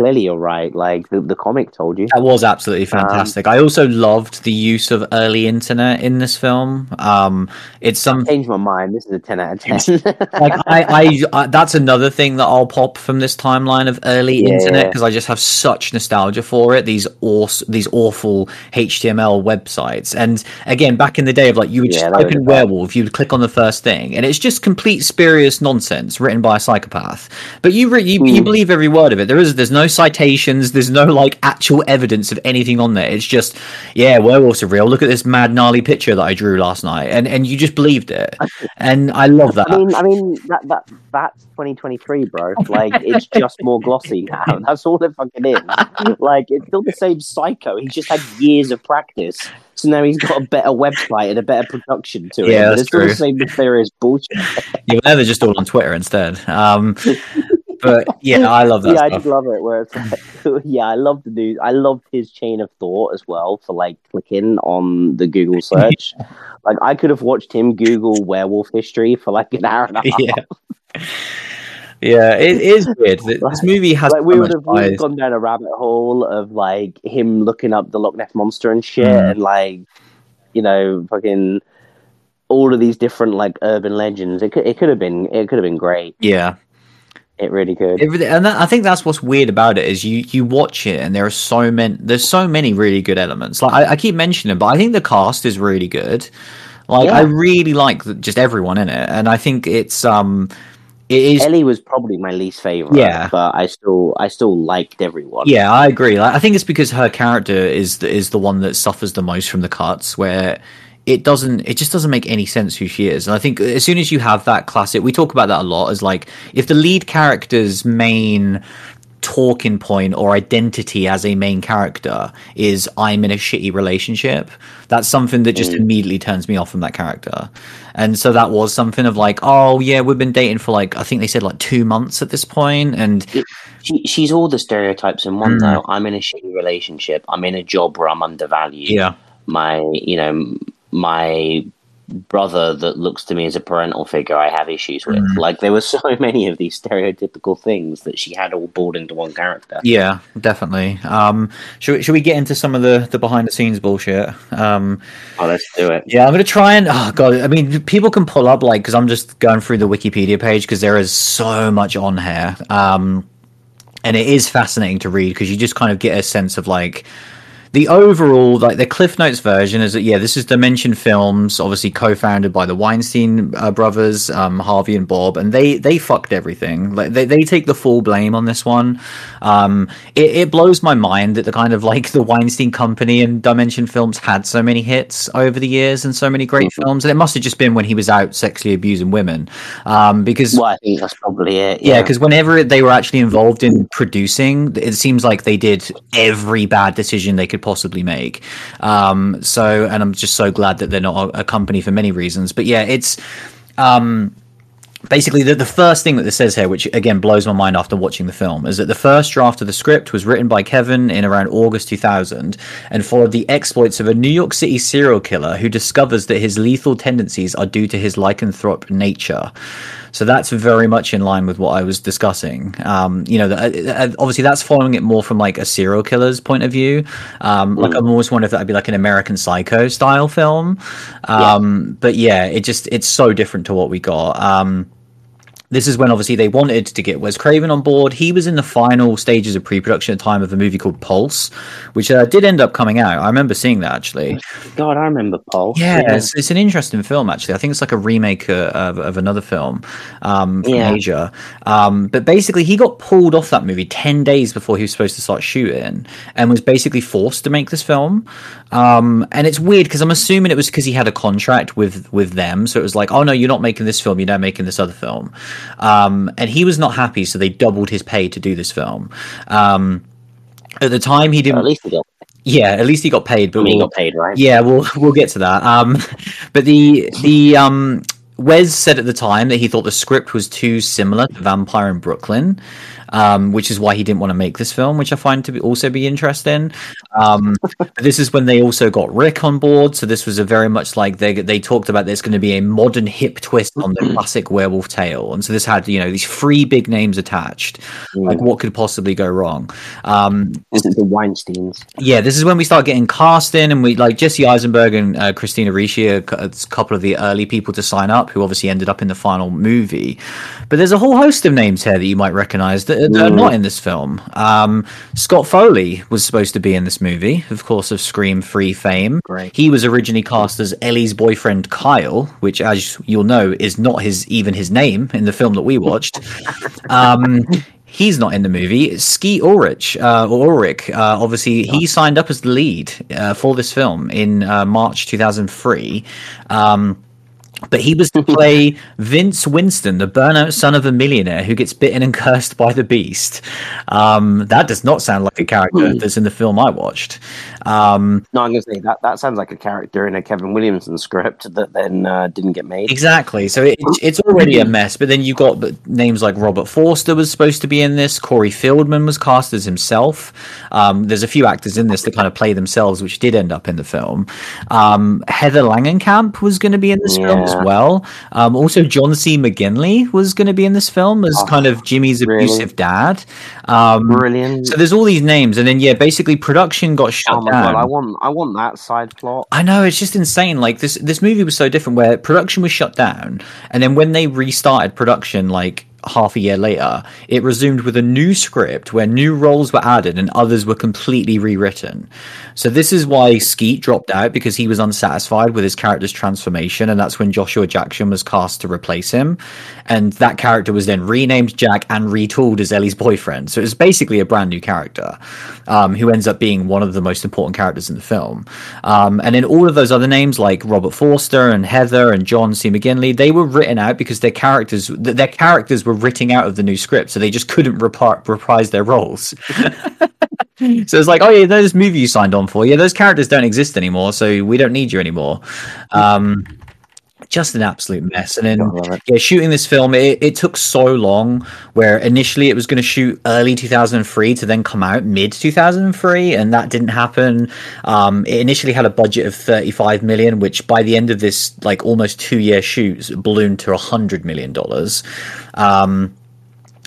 clearly you're right. Like the, the comic told you. That was absolutely um, fantastic. Um, I also loved the use of early internet in this film. Um, it's some changed my mind. This is a ten out of ten. like I, I, I, that's another thing that I'll pop from this timeline of early yeah, internet because I just have such nostalgia for it. These awesome, these awful HTML websites, and again, back in the day of like you would yeah, just type in werewolf, you would click on the first thing, and it's just complete spurious nonsense written by a psychopath. But you, re- you, mm. you believe every word of it. There is, there's no citations. There's no like actual evidence of anything on there. It's just, yeah, werewolves are real. Look at this mad gnarly picture that I drew last night, and and you just believed it. And I love that. I mean, I mean that that that's 2023, bro. Like it's just more glossy now. That's all it fucking is. Like it's still the same psycho. He just had years of practice. So now he's got a better website and a better production to it. Yeah, that's it's true. still the same nefarious bullshit. yeah, they're just all on Twitter instead. Um, but yeah, I love that. yeah. I just love it. Where it's like, yeah, I love the news. I loved his chain of thought as well for like clicking on the Google search. like I could have watched him Google werewolf history for like an hour and a half. Yeah. Yeah, it is weird. This movie has like we would have gone down a rabbit hole of like him looking up the Loch Ness monster and shit, mm. and like you know, fucking all of these different like urban legends. It could it could have been it could have been great. Yeah, it really could. It and that, I think that's what's weird about it is you you watch it and there are so many there's so many really good elements. Like I, I keep mentioning, but I think the cast is really good. Like yeah. I really like the, just everyone in it, and I think it's um it is Ellie was probably my least favorite. Yeah, but I still I still liked everyone. Yeah, I agree. Like, I think it's because her character is the, is the one that suffers the most from the cuts, where it doesn't it just doesn't make any sense who she is and i think as soon as you have that classic we talk about that a lot as like if the lead character's main talking point or identity as a main character is i'm in a shitty relationship that's something that just mm. immediately turns me off from that character and so that was something of like oh yeah we've been dating for like i think they said like two months at this point. and she, she's all the stereotypes in one mm. though i'm in a shitty relationship i'm in a job where i'm undervalued yeah my you know my brother that looks to me as a parental figure I have issues with. Mm. Like there were so many of these stereotypical things that she had all brought into one character. Yeah, definitely. Um, should we, should we get into some of the, the behind the scenes bullshit? Um, oh, let's do it. Yeah, I'm gonna try and oh god, I mean, people can pull up like because I'm just going through the Wikipedia page because there is so much on here. Um, and it is fascinating to read because you just kind of get a sense of like the overall like the cliff notes version is that yeah this is dimension films obviously co-founded by the weinstein uh, brothers um, harvey and bob and they they fucked everything. Like they, they take the full blame on this one. Um, it, it, blows my mind that the kind of like the weinstein company and dimension films had so many hits over the years and so many great mm-hmm. films and it must have just been when he was out sexually abusing women. Um, because well i think that's probably it yeah because yeah, whenever they were actually involved in producing it seems like they did every bad decision they could could possibly make. Um, so, and I'm just so glad that they're not a, a company for many reasons. But yeah, it's. Um, basically the, the first thing that this says here which again blows my mind after watching the film is that the first draft of the script was written by kevin in around august 2000 and followed the exploits of a new york city serial killer who discovers that his lethal tendencies are due to his lycanthrope nature so that's very much in line with what i was discussing. Um, you know the, uh, uh obviously that's following it more from like a serial killer's point of view. Um, like i'm always wondering if that'd be like an american psycho style film. Um, yeah. but yeah it just it's so different to what we got. Um, this is when obviously they wanted to get Wes Craven on board. He was in the final stages of pre-production at the time of a movie called Pulse, which uh, did end up coming out. I remember seeing that actually. God, I remember Pulse. Yeah, yeah. It's, it's, an interesting film actually. I think it's like a remake uh, of, of another film um, from yeah. Asia. Um, but basically, he got pulled off that movie ten days before he was supposed to start shooting, and was basically forced to make this film. Um, and it's weird because I'm assuming it was because he had a contract with with them, so it was like, oh no, you're not making this film, you're now making this other film. Um, and he was not happy, so they doubled his pay to do this film. Um, at the time, he didn't. Well, at least he got. Yeah, at least he got paid. But I mean, we'll, got paid, right? Yeah, we'll we'll get to that. Um, but the the um, Wes said at the time that he thought the script was too similar to Vampire in Brooklyn, um, which is why he didn't want to make this film, which I find to be also be interesting. Um, this is when they also got Rick on board, so this was a very much like they they talked about there's going to be a modern hip twist on the classic werewolf tale, and so this had you know these three big names attached. Mm. Like what could possibly go wrong? Um, this is the Weinstein's. Yeah, this is when we start getting cast in, and we like Jesse Eisenberg and uh, Christina Ricci, a, a couple of the early people to sign up, who obviously ended up in the final movie. But there's a whole host of names here that you might recognize that mm. are not in this film. Um, Scott Foley was supposed to be in this movie, of course, of Scream Three fame. Great. He was originally cast as Ellie's boyfriend Kyle, which, as you'll know, is not his even his name in the film that we watched. Um, he's not in the movie. Skeet Ulrich, uh, Ulrich, uh, obviously, he signed up as the lead uh, for this film in uh, March 2003. Um, but he was to play Vince Winston, the burnout son of a millionaire who gets bitten and cursed by the beast. Um, that does not sound like a character hmm. that's in the film I watched. Um, no, I'm going to say that that sounds like a character in a Kevin Williamson script that then uh, didn't get made. Exactly. So it, it's already a mess. But then you got names like Robert Forster was supposed to be in this. Corey Feldman was cast as himself. Um, there's a few actors in this that kind of play themselves, which did end up in the film. Um, Heather Langenkamp was going to be in this yeah. film as well. Um, also, John C. McGinley was going to be in this film as oh, kind of Jimmy's abusive really? dad. Um, Brilliant. So there's all these names, and then yeah, basically production got shut oh down. God, I want, I want that side plot. I know it's just insane. Like this, this movie was so different, where production was shut down, and then when they restarted production, like half a year later, it resumed with a new script where new roles were added and others were completely rewritten. So this is why Skeet dropped out because he was unsatisfied with his character's transformation, and that's when Joshua Jackson was cast to replace him. And that character was then renamed Jack and retooled as Ellie's boyfriend. So it was basically a brand new character um, who ends up being one of the most important characters in the film. Um, and then all of those other names like Robert Forster and Heather and John C. McGinley, they were written out because their characters their characters were written out of the new script, so they just couldn't rep- reprise their roles. so it's like, oh yeah, those movie you signed on for, yeah, those characters don't exist anymore, so we don't need you anymore. Um, just an absolute mess. And then, yeah, shooting this film, it, it took so long. Where initially it was going to shoot early 2003 to then come out mid 2003, and that didn't happen. Um, it initially had a budget of 35 million, which by the end of this, like almost two year shoot, ballooned to 100 million dollars. Um,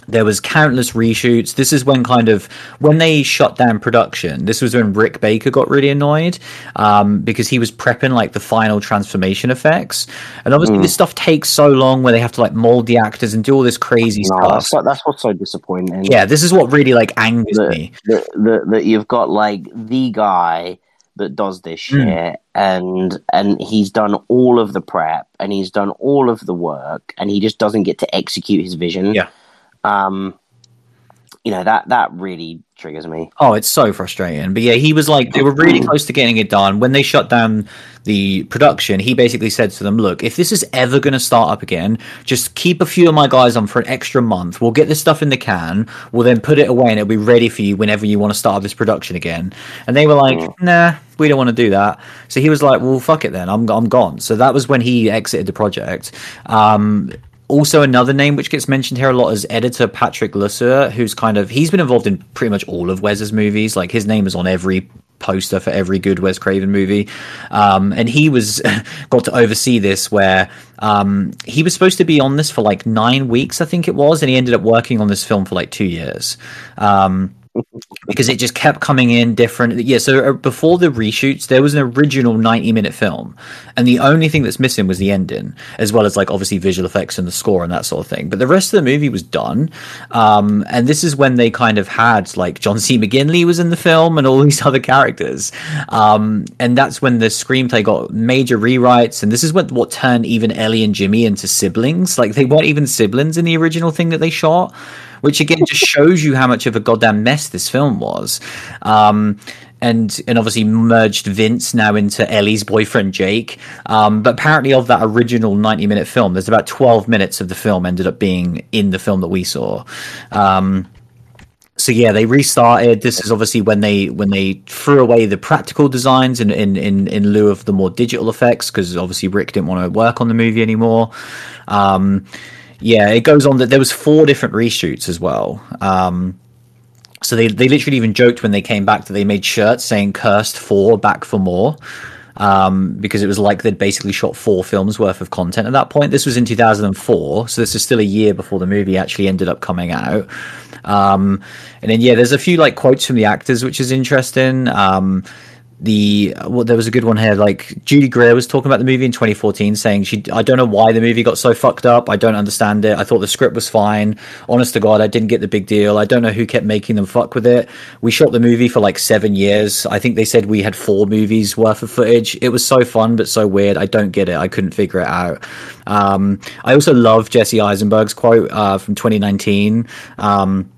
there was countless reshoots this is when kind of when they shut down production this was when rick baker got really annoyed um, because he was prepping like the final transformation effects and obviously mm. this stuff takes so long where they have to like mold the actors and do all this crazy no, stuff that's, that's, what's so disappointing yeah this is what really like angers the, me that you've got like the guy that does this hmm. shit mm. and and he's done all of the prep and he's done all of the work and he just doesn't get to execute his vision yeah um, you know that that really triggers me. Oh, it's so frustrating. But yeah, he was like they were really close to getting it done. When they shut down the production, he basically said to them, "Look, if this is ever going to start up again, just keep a few of my guys on for an extra month. We'll get this stuff in the can. We'll then put it away, and it'll be ready for you whenever you want to start this production again." And they were like, mm. "Nah." We don't want to do that. So he was like, "Well, fuck it then. I'm I'm gone." So that was when he exited the project. Um, also another name which gets mentioned here a lot is editor Patrick Lussier, who's kind of he's been involved in pretty much all of Wes's movies. Like his name is on every poster for every good Wes Craven movie. Um, and he was got to oversee this where um, he was supposed to be on this for like nine weeks, I think it was, and he ended up working on this film for like two years. Um, because it just kept coming in different. Yeah, so uh, before the reshoots, there was an original 90 minute film, and the only thing that's missing was the ending, as well as like obviously visual effects and the score and that sort of thing. But the rest of the movie was done. Um, and this is when they kind of had like John C. McGinley was in the film and all these other characters. Um, and that's when the screenplay got major rewrites. And this is what, what turned even Ellie and Jimmy into siblings. Like they weren't even siblings in the original thing that they shot which again just shows you how much of a goddamn mess this film was. Um, and and obviously merged Vince now into Ellie's boyfriend Jake. Um, but apparently, of that original ninety minute film, there's about twelve minutes of the film ended up being in the film that we saw. Um, so yeah, they restarted. This is obviously when they when they threw away the practical designs in in in, in lieu of the more digital effects because obviously Rick didn't want to work on the movie anymore. Um, yeah, it goes on that there was four different reshoots as well. Um, so they they literally even joked when they came back that they made shirts saying "Cursed four back for more." Um, because it was like they'd basically shot four films worth of content at that point. This was in 2004, so this is still a year before the movie actually ended up coming out. Um, and then yeah, there's a few like quotes from the actors, which is interesting. Um, the well, there was a good one here. Like Judy Greer was talking about the movie in 2014, saying she I don't know why the movie got so fucked up. I don't understand it. I thought the script was fine. Honest to God, I didn't get the big deal. I don't know who kept making them fuck with it. We shot the movie for like seven years. I think they said we had four movies worth of footage. It was so fun but so weird. I don't get it. I couldn't figure it out. Um, I also love Jesse Eisenberg's quote uh, from 2019. Um,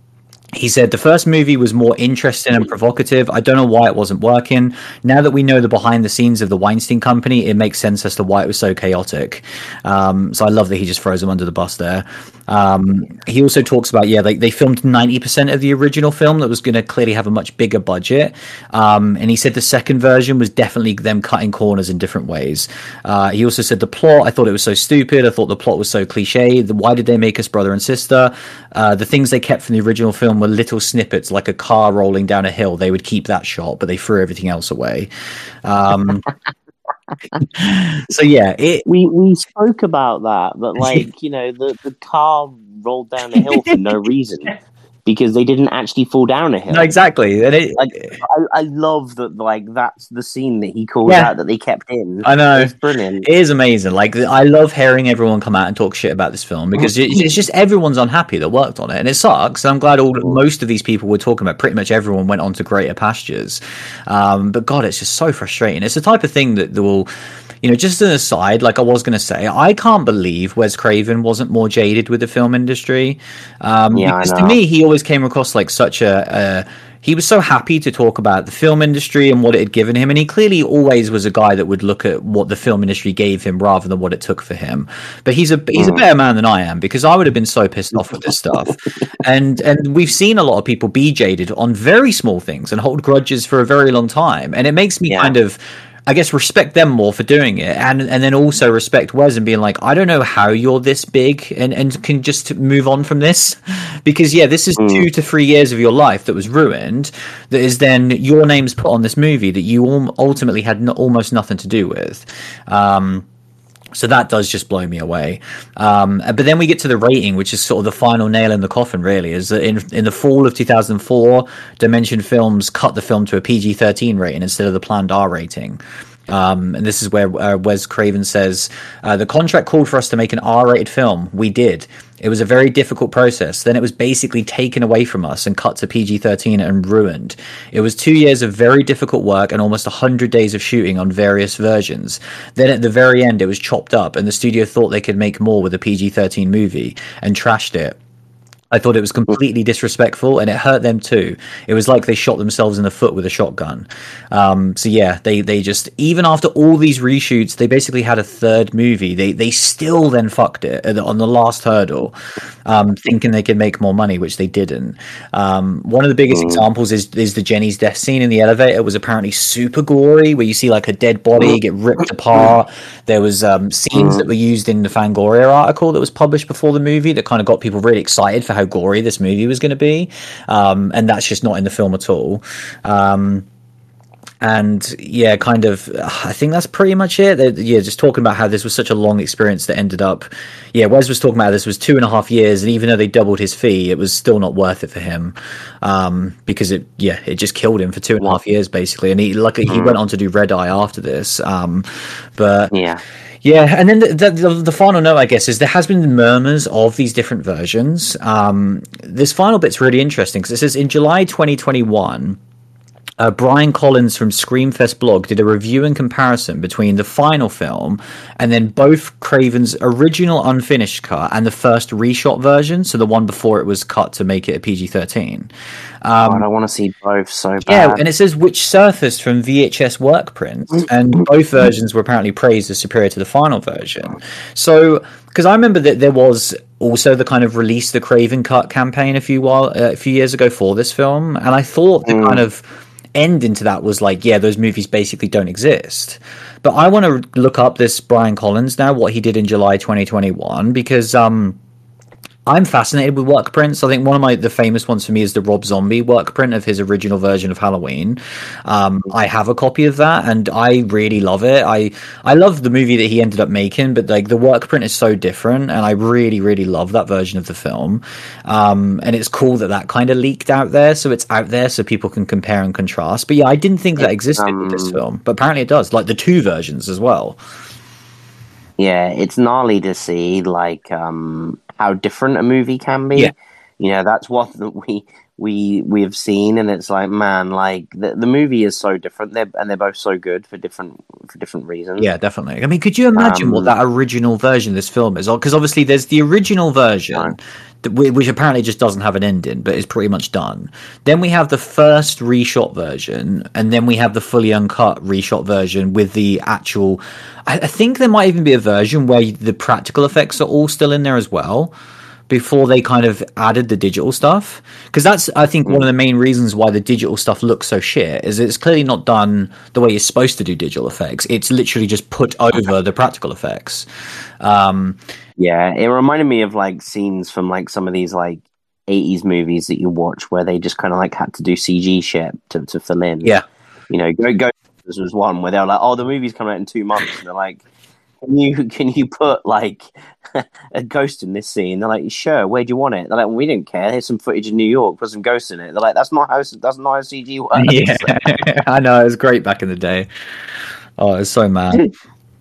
he said the first movie was more interesting and provocative. I don't know why it wasn't working. Now that we know the behind the scenes of the Weinstein Company, it makes sense as to why it was so chaotic. Um, so I love that he just throws him under the bus there. Um, he also talks about yeah, like they filmed ninety percent of the original film that was going to clearly have a much bigger budget, um, and he said the second version was definitely them cutting corners in different ways. Uh, he also said the plot. I thought it was so stupid. I thought the plot was so cliche. Why did they make us brother and sister? Uh, the things they kept from the original film were little snippets, like a car rolling down a hill. They would keep that shot, but they threw everything else away. Um, so yeah, it, we we spoke about that, but like you know, the the car rolled down a hill for no reason because they didn't actually fall down a hill. No, exactly. And it, like, I, I love that. Like that's the scene that he called Yeah. out that they kept in. I know. it's brilliant. It is amazing. Like I love hearing everyone come out and talk shit about this film because it's, it's just everyone's unhappy that worked on it, and it sucks. I'm glad all most of these people we're talking about, pretty much everyone went on to greater pastures. Um, but God, it's just so frustrating. It's the type of thing that will. You know, just an aside, like I was going to say, I can't believe Wes Craven wasn't more jaded with the film industry. Um, Yeah, because to me, he always came across like such a, a he was so happy to talk about the film industry and what it had given him and he clearly always was a guy that would look at what the film industry gave him rather than what it took for him but he's a he's a Mm. better man than I am because I would have been so pissed off with this stuff and and we've seen a lot of people be jaded on very small things and hold grudges for a very long time and it makes me Yeah. kind of I guess respect them more for doing it, and and then also respect Wes and being like, I don't know how you're this big and and can just move on from this, because yeah, this is two to three years of your life that was ruined. That is then your name's put on this movie that you ultimately had no, almost nothing to do with. Um, so that does just blow me away. Um, but then we get to the rating, which is sort of the final nail in the coffin, really. Is that in, in the fall of 2004, Dimension Films cut the film to a PG 13 rating instead of the planned R rating. Um, and this is where uh, Wes Craven says uh, the contract called for us to make an R-rated film. We did. It was a very difficult process. Then it was basically taken away from us and cut to PG-13 and ruined. It was two years of very difficult work and almost hundred days of shooting on various versions. Then at the very end, it was chopped up, and the studio thought they could make more with a PG-13 movie and trashed it. I thought it was completely disrespectful, and it hurt them too. It was like they shot themselves in the foot with a shotgun. Um, so yeah, they they just even after all these reshoots, they basically had a third movie. They they still then fucked it on the last hurdle, um, thinking they could make more money, which they didn't. Um, one of the biggest mm. examples is is the Jenny's death scene in the elevator. It was apparently super gory, where you see like a dead body get ripped apart. There was um, scenes mm. that were used in the Fangoria article that was published before the movie that kind of got people really excited for how gory this movie was going to be, um, and that's just not in the film at all. Um, and yeah, kind of, I think that's pretty much it. They're, yeah, just talking about how this was such a long experience that ended up. Yeah, Wes was talking about this was two and a half years, and even though they doubled his fee, it was still not worth it for him um, because it, yeah, it just killed him for two and a half years basically. And he, luckily, he mm. went on to do Red Eye after this. Um, but yeah. Yeah, and then the, the, the, final note, I guess, is there has been murmurs of these different versions. Um, this final bit's really interesting because it says in July 2021, uh, Brian Collins from Screamfest blog did a review and comparison between the final film and then both Craven's original unfinished cut and the first reshot version, so the one before it was cut to make it a PG 13. Um, God, I want to see both so bad. Yeah, and it says which surfaced from VHS work prints, and both versions were apparently praised as superior to the final version. So, because I remember that there was also the kind of release the Craven cut campaign a few while uh, a few years ago for this film, and I thought the mm. kind of end into that was like, yeah, those movies basically don't exist. But I want to look up this Brian Collins now, what he did in July 2021, because um, I'm fascinated with work prints. I think one of my the famous ones for me is the Rob Zombie work print of his original version of Halloween. Um, I have a copy of that, and I really love it. I I love the movie that he ended up making, but like the work print is so different, and I really really love that version of the film. Um, and it's cool that that kind of leaked out there, so it's out there so people can compare and contrast. But yeah, I didn't think that existed um, with this um, film, but apparently it does. Like the two versions as well. Yeah, it's gnarly to see like um how different a movie can be. Yeah. You know, that's what we we we have seen, and it's like, man, like the the movie is so different. They're and they're both so good for different for different reasons. Yeah, definitely. I mean, could you imagine um, what that original version of this film is? Because obviously, there's the original version. Right. Which apparently just doesn't have an ending, but is pretty much done. Then we have the first reshot version, and then we have the fully uncut reshot version with the actual. I, I think there might even be a version where the practical effects are all still in there as well before they kind of added the digital stuff? Because that's i think one of the main reasons why the digital stuff looks so shit is it's clearly not done the way you're supposed to do digital effects. It's literally just put over the practical effects. Um, yeah it reminded me of like scenes from like some of these like 80s movies that you watch where they just kind of like had to do cg shit to, to fill in. Yeah. You know go go this was one where they're like oh the movie's coming out in two months and they're like can you can you put like a ghost in this scene? They're like, sure. Where do you want it? They're like, well, we didn't care. Here's some footage in New York. Put some ghosts in it. They're like, that's not how that's not how CG works. Yeah, I know. It was great back in the day. Oh, it's so mad.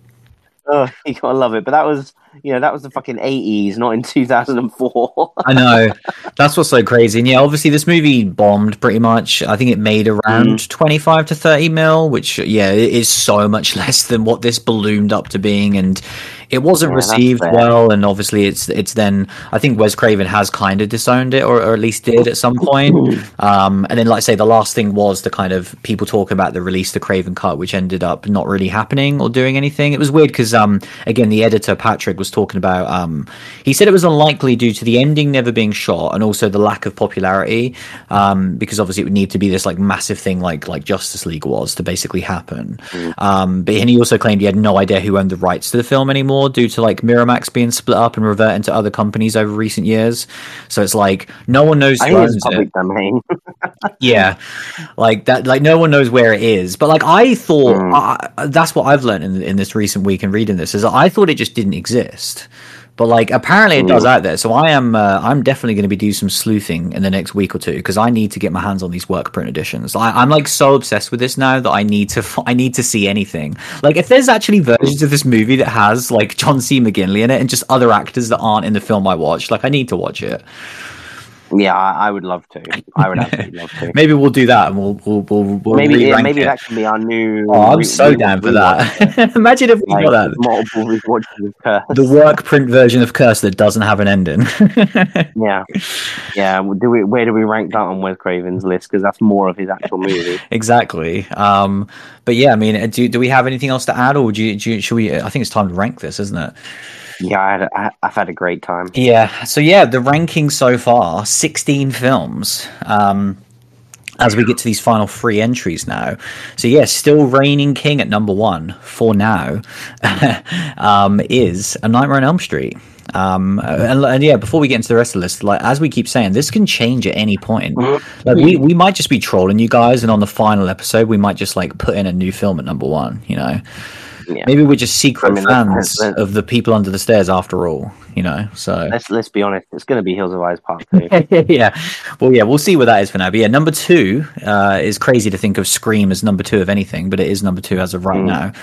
oh, you gotta love it. But that was you know, that was the fucking 80s, not in 2004. I know. That's what's so crazy. And yeah, obviously this movie bombed pretty much. I think it made around mm. 25 to 30 mil, which, yeah, is so much less than what this ballooned up to being. And it wasn't yeah, received well, and obviously it's it's then I think Wes Craven has kind of disowned it, or, or at least did at some point. Um, and then, like I say, the last thing was the kind of people talking about the release the Craven cut, which ended up not really happening or doing anything. It was weird because um, again, the editor Patrick was talking about um, he said it was unlikely due to the ending never being shot and also the lack of popularity um, because obviously it would need to be this like massive thing like like Justice League was to basically happen. Mm. Um, but and he also claimed he had no idea who owned the rights to the film anymore due to like Miramax being split up and reverting to other companies over recent years. So it's like no one knows who owns public it. domain. yeah, like that. Like no one knows where it is. But like I thought, mm. I, that's what I've learned in in this recent week and reading this is I thought it just didn't exist. But like apparently it does out there, so I am uh, I'm definitely going to be doing some sleuthing in the next week or two because I need to get my hands on these work print editions. I, am like so obsessed with this now that I need to I need to see anything. Like if there's actually versions of this movie that has like John C. McGinley in it and just other actors that aren't in the film I watched, like I need to watch it. Yeah, I, I would love to. I would absolutely love to. Maybe we'll do that, and we'll we'll we'll, we'll maybe yeah, maybe it. that can be our new. Oh, I'm re- so re- down for that. Imagine if we Like, got that. multiple rewatches of Curse. The work print version of Curse that doesn't have an ending. Yeah, yeah. Do we? Where do we rank that on Wes Craven's list? Because that's more of his actual movie. exactly. Um, but yeah, I mean, do do we have anything else to add, or do you, do you, should we? I think it's time to rank this, isn't it? Yeah, I had a, I, I've had a great time. Yeah. So yeah, the ranking so far, sixteen films. Um, as we get to these final three entries now. So yeah, still reigning king at number one for now um, is A Nightmare on Elm Street. Um, and, and yeah, before we get into the rest of the list, like as we keep saying, this can change at any point. Like we, we might just be trolling you guys, and on the final episode, we might just like put in a new film at number one. You know, Yeah. maybe we're just secret I mean, let's- fans let's- of the people under the stairs after all. You know, so Let's let's be honest. It's going to be Hills Have Eyes Part Two. yeah. Well, yeah, we'll see where that is for now. But yeah, number two uh, is crazy to think of Scream as number two of anything, but it is number two as of right now.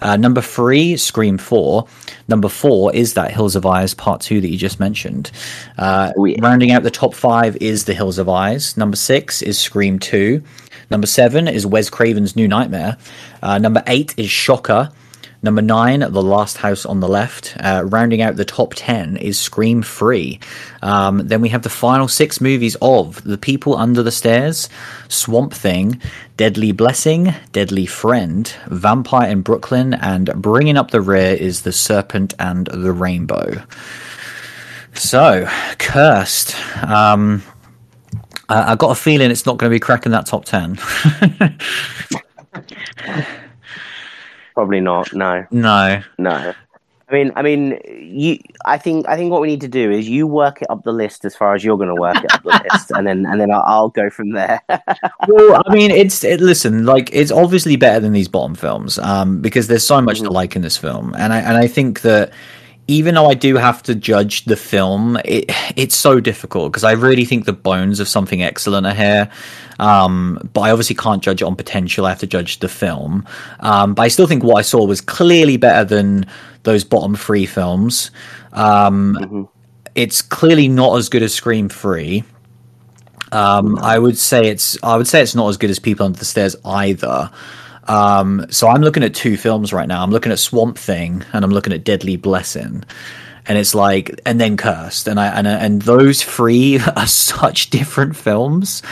Uh, number three, Scream 4. Number four is that Hills Have Eyes Part 2 that you just mentioned. Uh, Oh, yeah. Rounding out the top five is The Hills Have Eyes. Number six is Scream 2. Number seven is Wes Craven's New Nightmare. Uh, number eight is Shocker. Number nine, The Last House on the Left. Uh, rounding out the top 10 is Scream Three. Um, then we have the final six movies of The People Under the Stairs, Swamp Thing, Deadly Blessing, Deadly Friend, Vampire in Brooklyn, and bringing up the rear is The Serpent and the Rainbow. So, Cursed. Um, I, I got a feeling it's not going to be cracking that top 10. Probably not. No, no. no. I mean, I mean, you. I think, I think what we need to do is you work it up the list as far as you're going to work it up the list, and then, and then I'll, I'll go from there. well, I mean, it's it, listen, like it's obviously better than these bottom films, um, because there's so much to like in this film, and I and I think that even though I do have to judge the film, it it's so difficult because I really think the bones of something excellent are here. Um, but I obviously can't judge it on potential. I have to judge the film. Um, but I still think what I saw was clearly better than those bottom three films. Um, It's clearly not as good as Scream Three. Um, I would say it's I would say it's not as good as People Under the Stairs either. Um, so I'm looking at two films right now. I'm looking at Swamp Thing and I'm looking at Deadly Blessing, and it's like and then Cursed, and I and and those three are such different films.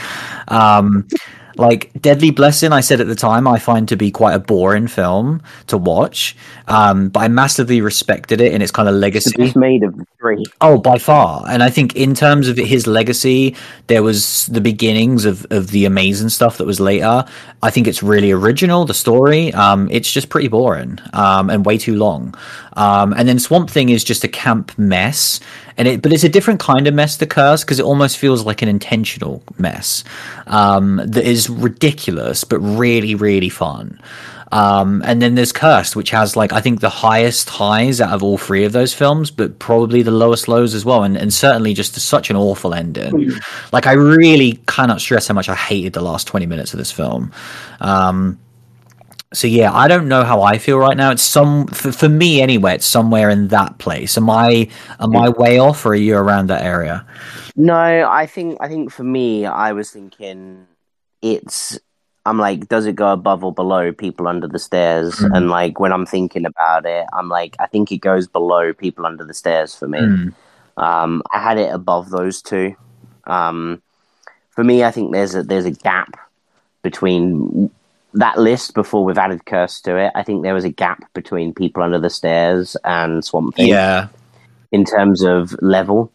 Um, like Deadly Blessing, I said at the time, I find to be quite a boring film to watch, um, but I massively respected it in its kind of legacy. It's made of three. Oh, by far. And I think in terms of his legacy, there was the beginnings of, of the amazing stuff that was later. I think it's really original, the story. Um, it's just pretty boring um, and way too long. Um, and then Swamp Thing is just a camp mess. And it, but it's a different kind of mess to Curse because it almost feels like an intentional mess um, that is ridiculous but really, really fun. Um, and then there's Cursed, which has like I think the highest highs out of all three of those films, but probably the lowest lows as well, and, and certainly just such an awful ending. Like I really cannot stress how much I hated the last twenty minutes of this film. Um, so yeah, I don't know how I feel right now. It's some for, for me anyway. It's somewhere in that place. Am I am I way off, or are you around that area? No, I think I think for me, I was thinking it's. I'm like, does it go above or below People Under the Stairs? Mm. And like when I'm thinking about it, I'm like, I think it goes below People Under the Stairs for me. Mm. Um, I had it above those two. Um, for me, I think there's a there's a gap between that list before we've added Curse to it. I think there was a gap between People Under the Stairs and Swamp Thing Yeah, in terms of level,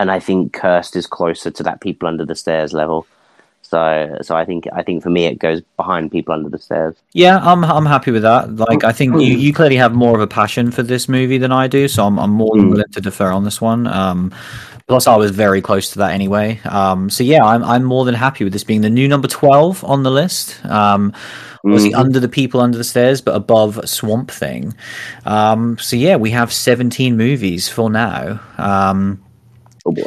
and I think Cursed is closer to that People Under the Stairs level. So, so I think I think for me it goes behind People Under the Stairs. Yeah, I'm I'm happy with that. Like I think you, you clearly have more of a passion for this movie than I do, so I'm I'm more than Mm. willing to defer on this one. Um, plus, I was very close to that anyway. Um, so yeah, I'm I'm more than happy with this being the new number twelve on the list. Um, obviously Mhm. under the people under the stairs, but above Swamp Thing. Um, so yeah, we have 17 movies for now. Um, Oh boy.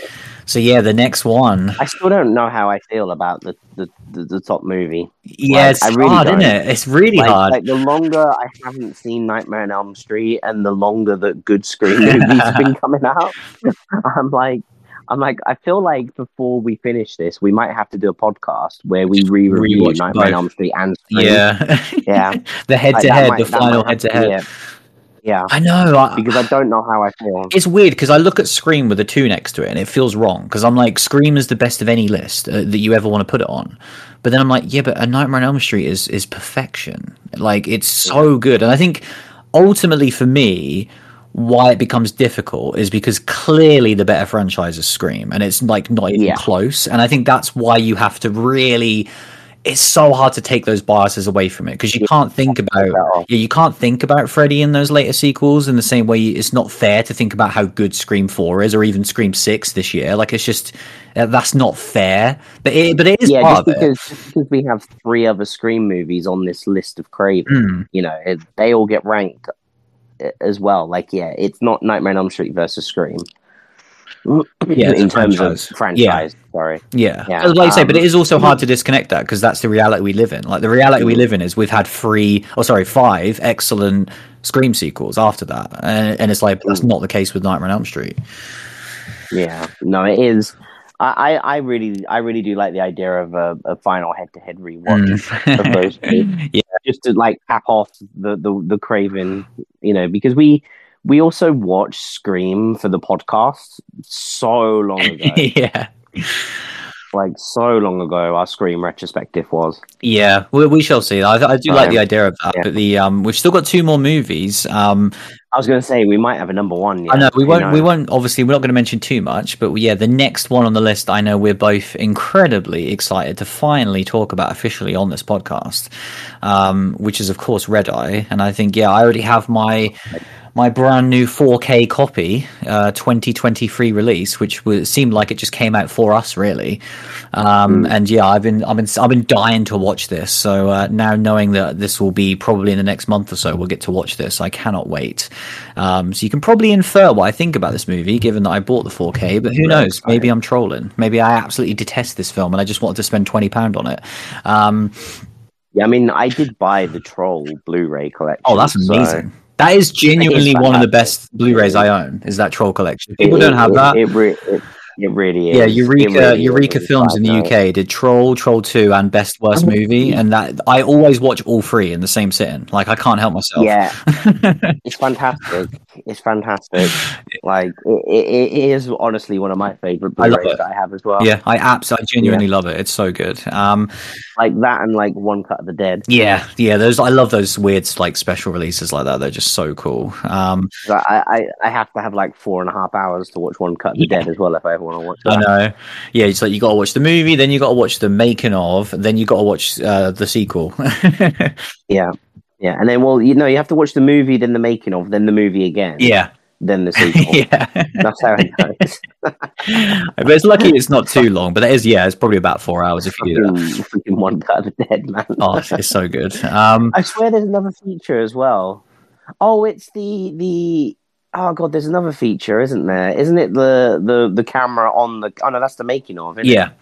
So yeah, the next one. I still don't know how I feel about the the, the, the top movie. Yeah, Like, it's I really hard, isn't don't. it? It's really Like, hard. like the longer I haven't seen Nightmare on Elm Street, and the longer that good Scream movies have been coming out, I'm like, I'm like, I feel like before we finish this, we might have to do a podcast where we re-review Rewatch Nightmare on. Elm Street and Scream. Yeah, Yeah. the head to head, the final head to head. Yeah. I know. I, because I don't know how I feel. It's weird because I look at Scream with a two next to it and it feels wrong because I'm like, Scream is the best of any list uh, that you ever want to put it on. But then I'm like, yeah, but A Nightmare on Elm Street is is perfection. Like it's so good, and I think ultimately for me, why it becomes difficult is because clearly the better franchise is Scream, and it's like not even Yeah. close. And I think that's why you have to really. It's so hard to take those biases away from it because you can't think about yeah, you can't think about Freddy in those later sequels in the same way it's not fair to think about how good Scream 4 is or even Scream 6 this year. Like it's just uh, that's not fair. But it but it is yeah, part just of it. because, just because we have three other Scream movies on this list of Craven, Mm. you know, it, they all get ranked uh, as well. Like, yeah, it's not Nightmare on Elm Street versus Scream. Yeah, in terms franchise. of franchise. Sorry. Yeah, Yeah, As like I say, um, but it is also hard to disconnect that because that's the reality we live in. Like the reality we live in is we've had three, oh sorry, five excellent Scream sequels after that, and, and it's like that's not the case with Nightmare on Elm Street. Yeah, no, it is. I, I, really, I really do like the idea of a, a final head-to-head rewatch of those two. Mm. yeah, just to like cap off the the the Craven, you know, because we we also watched Scream for the podcast so long ago, yeah. like so long ago. Our Scream retrospective was. Yeah, we, we shall see. I, I do like the idea of that, yeah. but the um, we've still got two more movies. Um, I was going to say we might have a number one. Yeah, I know we won't. We won't. Obviously, we're not going to mention too much, but yeah, the next one on the list, I know we're both incredibly excited to finally talk about officially on this podcast, um, which is of course Red Eye, and I think yeah, I already have my my brand new 4K copy, uh, 2023 release, which was, seemed like it just came out for us, really. Um, And yeah, I've been, I've been, I've been dying to watch this. So uh, now knowing that this will be probably in the next month or so, we'll get to watch this. I cannot wait. Um, so you can probably infer what I think about this movie, given that I bought the 4K. But who knows? Maybe I'm trolling. Maybe I absolutely detest this film, and I just wanted to spend 20 pound on it. Um, Yeah, I mean, I did buy the Troll Blu-ray collection. Oh, that's so amazing. That is genuinely one of the best Blu-rays I own. Is that Troll collection? People it- don't have it- that. It, it, really is. yeah, Eureka really Eureka is. Films in the I. UK did Troll, Troll Two, and Best Worst Mm-hmm. Movie, and that I always watch all three in the same sitting. Like I can't help myself. Yeah, it's fantastic. It's fantastic. Like it, it, is honestly one of my favorite I Blu-rays it. that I have as well. yeah, I absolutely, I genuinely love it. It's so good. Um, like that and like One Cut of the Dead. yeah, yeah, those I love those weird like special releases like that. They're just so cool. Um, I, I I have to have like four and a half hours to watch One Cut of the Yeah. Dead as well if I ever want to watch I know. Yeah, it's like you got to watch the movie, then you got to watch the making of, then you got to watch uh, the sequel. Yeah, yeah, and then well, you know, you have to watch the movie, then the making of, then the movie again, yeah, then the sequel. yeah. That's how it goes. but it's lucky it's not too long. But it is, yeah, it's probably about four hours if you do that. Freaking One Cut of the Dead, man. Oh, it's so good. Um, I swear there's another feature as well. Oh, it's the the oh god, there's another feature, isn't there? Isn't it the the the camera on the? Oh no, that's the making of. Yeah, it?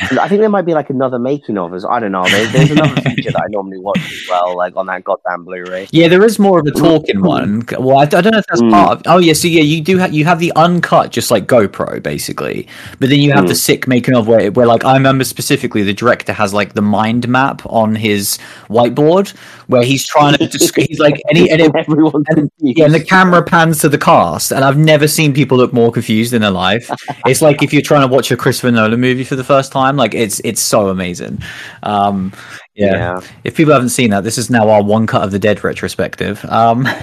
I think there might be like another making of. As I don't know. There's, there's another feature that I normally watch as well, like on that goddamn Blu-ray. yeah, there is more of a talking one. Well, I, I don't know if that's Mm. part of. Oh, yeah, so yeah, you do have you have the uncut, just like GoPro, basically. But then you have the Mm. sick making of where, where, like, I remember specifically the director has like the mind map on his whiteboard where he's trying to. desc- he's like, any, and it, and- Yeah, and the camera pans to the cast, and I've never seen people look more confused in their life. It's like if you're trying to watch a Christopher Nolan movie for the first time, like it's it's so amazing. Um, yeah. yeah. if people haven't seen that, this is now our one cut of the dead retrospective. Um,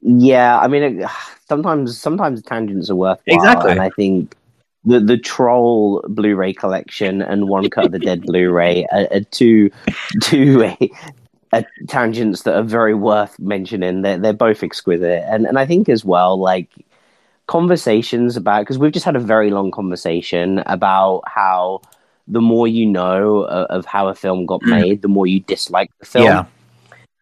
Yeah, I mean, it, sometimes sometimes tangents are worthwhile, Exactly. and I think the the Troll Blu-ray collection and One Cut of the Dead Blu-ray are, are two two uh, tangents that are very worth mentioning. They're they're both exquisite, and and I think as well like conversations about because we've just had a very long conversation about how the more you know of, of how a film got mm. made, the more you dislike the film yeah,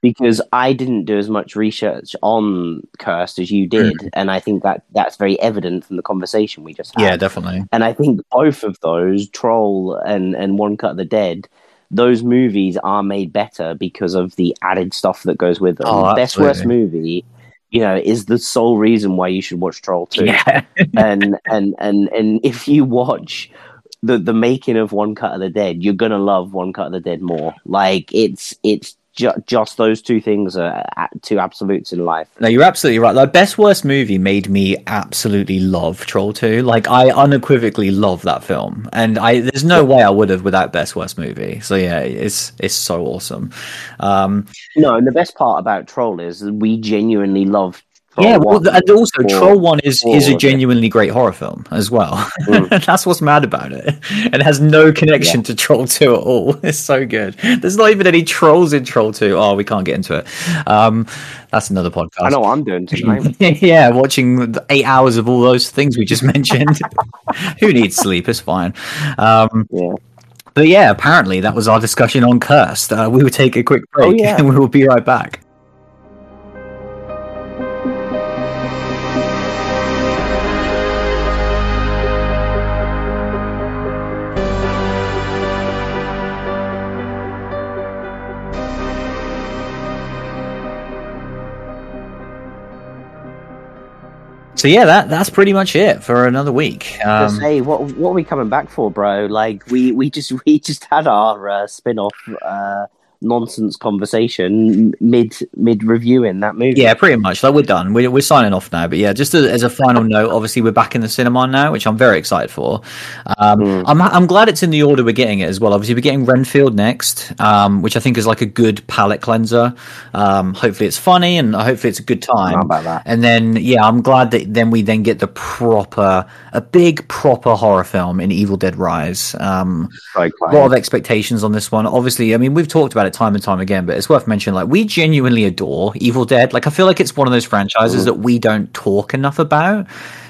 because I didn't do as much research on Cursed as you did, mm. and I think that that's very evident from the conversation we just had. yeah, definitely. And I think both of those, Troll and and One Cut of the Dead, those movies are made better because of the added stuff that goes with them. Oh, Best worst movie you know, is the sole reason why you should watch Troll Two. Yeah. and and and and if you watch the the making of One Cut of the Dead, you're gonna love One Cut of the Dead more. Like it's it's ju- just those two things are two absolutes in life. No, you're absolutely right. Like best worst movie made me absolutely love Troll 2. Like I unequivocally love that film. And I there's no way I would have without best worst movie. So yeah, it's it's so awesome. Um No, and the best part about Troll is we genuinely love. Troll yeah, well, 1 and also or- Troll 1 is is a or- genuinely great horror film as well. Mm. That's what's mad about it. It has no connection to Troll 2 at all. It's so good. There's not even any trolls in Troll 2. Oh, we can't get into it. Um that's another podcast. I know what I'm doing tonight. yeah, watching eight hours of all those things we just mentioned. Who needs sleep? It's fine. Um, yeah. but yeah, apparently that was our discussion on Cursed. Uh, we will take a quick break Oh, yeah. and we will be right back. So yeah, that that's pretty much it for another week. Um, say what what are we coming back for, bro? Like we we just we just had our uh, spin off uh, nonsense conversation mid mid reviewing that movie. Yeah, pretty much. Like we're done. We're, we're signing off now. But yeah, just as, as a final note, obviously we're back in the cinema now, which I'm very excited for. Um, Mm. I'm I'm glad it's in the order we're getting it as well. Obviously, we're getting Renfield next, um, which I think is like a good palate cleanser. Um, hopefully, it's funny and hopefully it's a good time. about that? And then yeah, I'm glad that then we then get the proper, a big proper horror film in Evil Dead Rise. Um, a lot of expectations on this one. Obviously, I mean, we've talked about it time and time again, but it's worth mentioning. Like, we genuinely adore Evil Dead. Like, I feel like it's one of those franchises that we don't talk enough about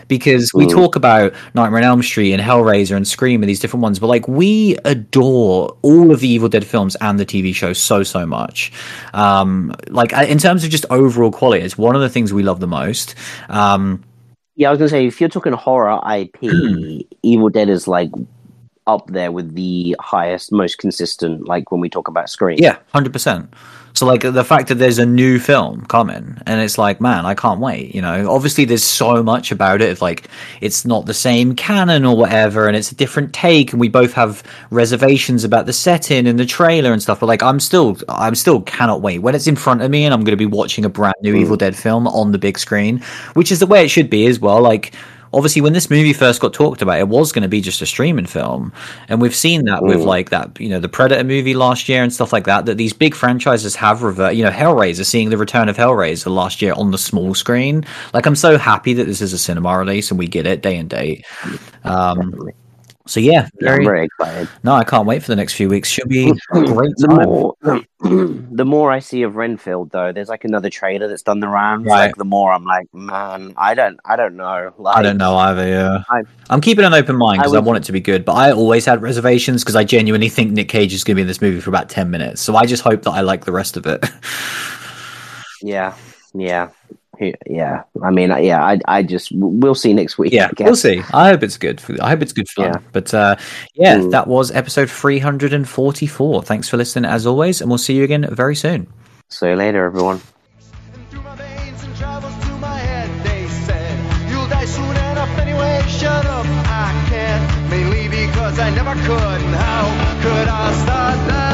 because we Mm. talk about Nightmare on Elm Street and Hellraiser and Scream and these different ones, but like, we adore all of the Evil Dead films and the TV show so, so much. Um, like, in terms of just overall quality, it's one of the things we love the most. Um, Yeah, I was gonna say if you're talking horror IP, Evil Dead is like up there with the highest, most consistent. Like when we talk about Scream. Yeah, hundred percent. So like the fact that there's a new film coming, and it's like, man, I can't wait. You know, obviously there's so much about it. If like it's not the same canon or whatever, and it's a different take, and we both have reservations about the setting and the trailer and stuff. But like, I'm still, I'm still cannot wait when it's in front of me, and I'm going to be watching a brand new hmm. Evil Dead film on the big screen, which is the way it should be as well. Like obviously when this movie first got talked about it was going to be just a streaming film and we've seen that with Mm. like that you know the predator movie last year and stuff like that that these big franchises have revert you know hellraiser seeing the return of hellraiser last year on the small screen like i'm so happy that this is a cinema release and we get it day and date um. So yeah very, very excited. no i can't wait for the next few weeks should be great The time more, the more I see of Renfield, though, there's like another trailer that's done the rounds. Right. Like the more I'm like, man, I don't, I don't know. Like, I don't know either. Yeah, I- I'm keeping an open mind because I, would- want it to be good. But I always had reservations because I genuinely think Nick Cage is going to be in this movie for about ten minutes. So I just hope that I like the rest of it. Yeah, yeah, yeah. I mean, yeah. I, I just, we'll see next week. yeah, we'll see. I hope it's good. For, I hope it's good fun. Yeah. But uh, yeah, Mm. that was episode 344. Thanks for listening as always, and we'll see you again very soon. See you later, everyone. through my veins and travels to my head. They said, You'll die soon enough anyway. Shut up, I can't. Mainly because I never could. And how could I start that?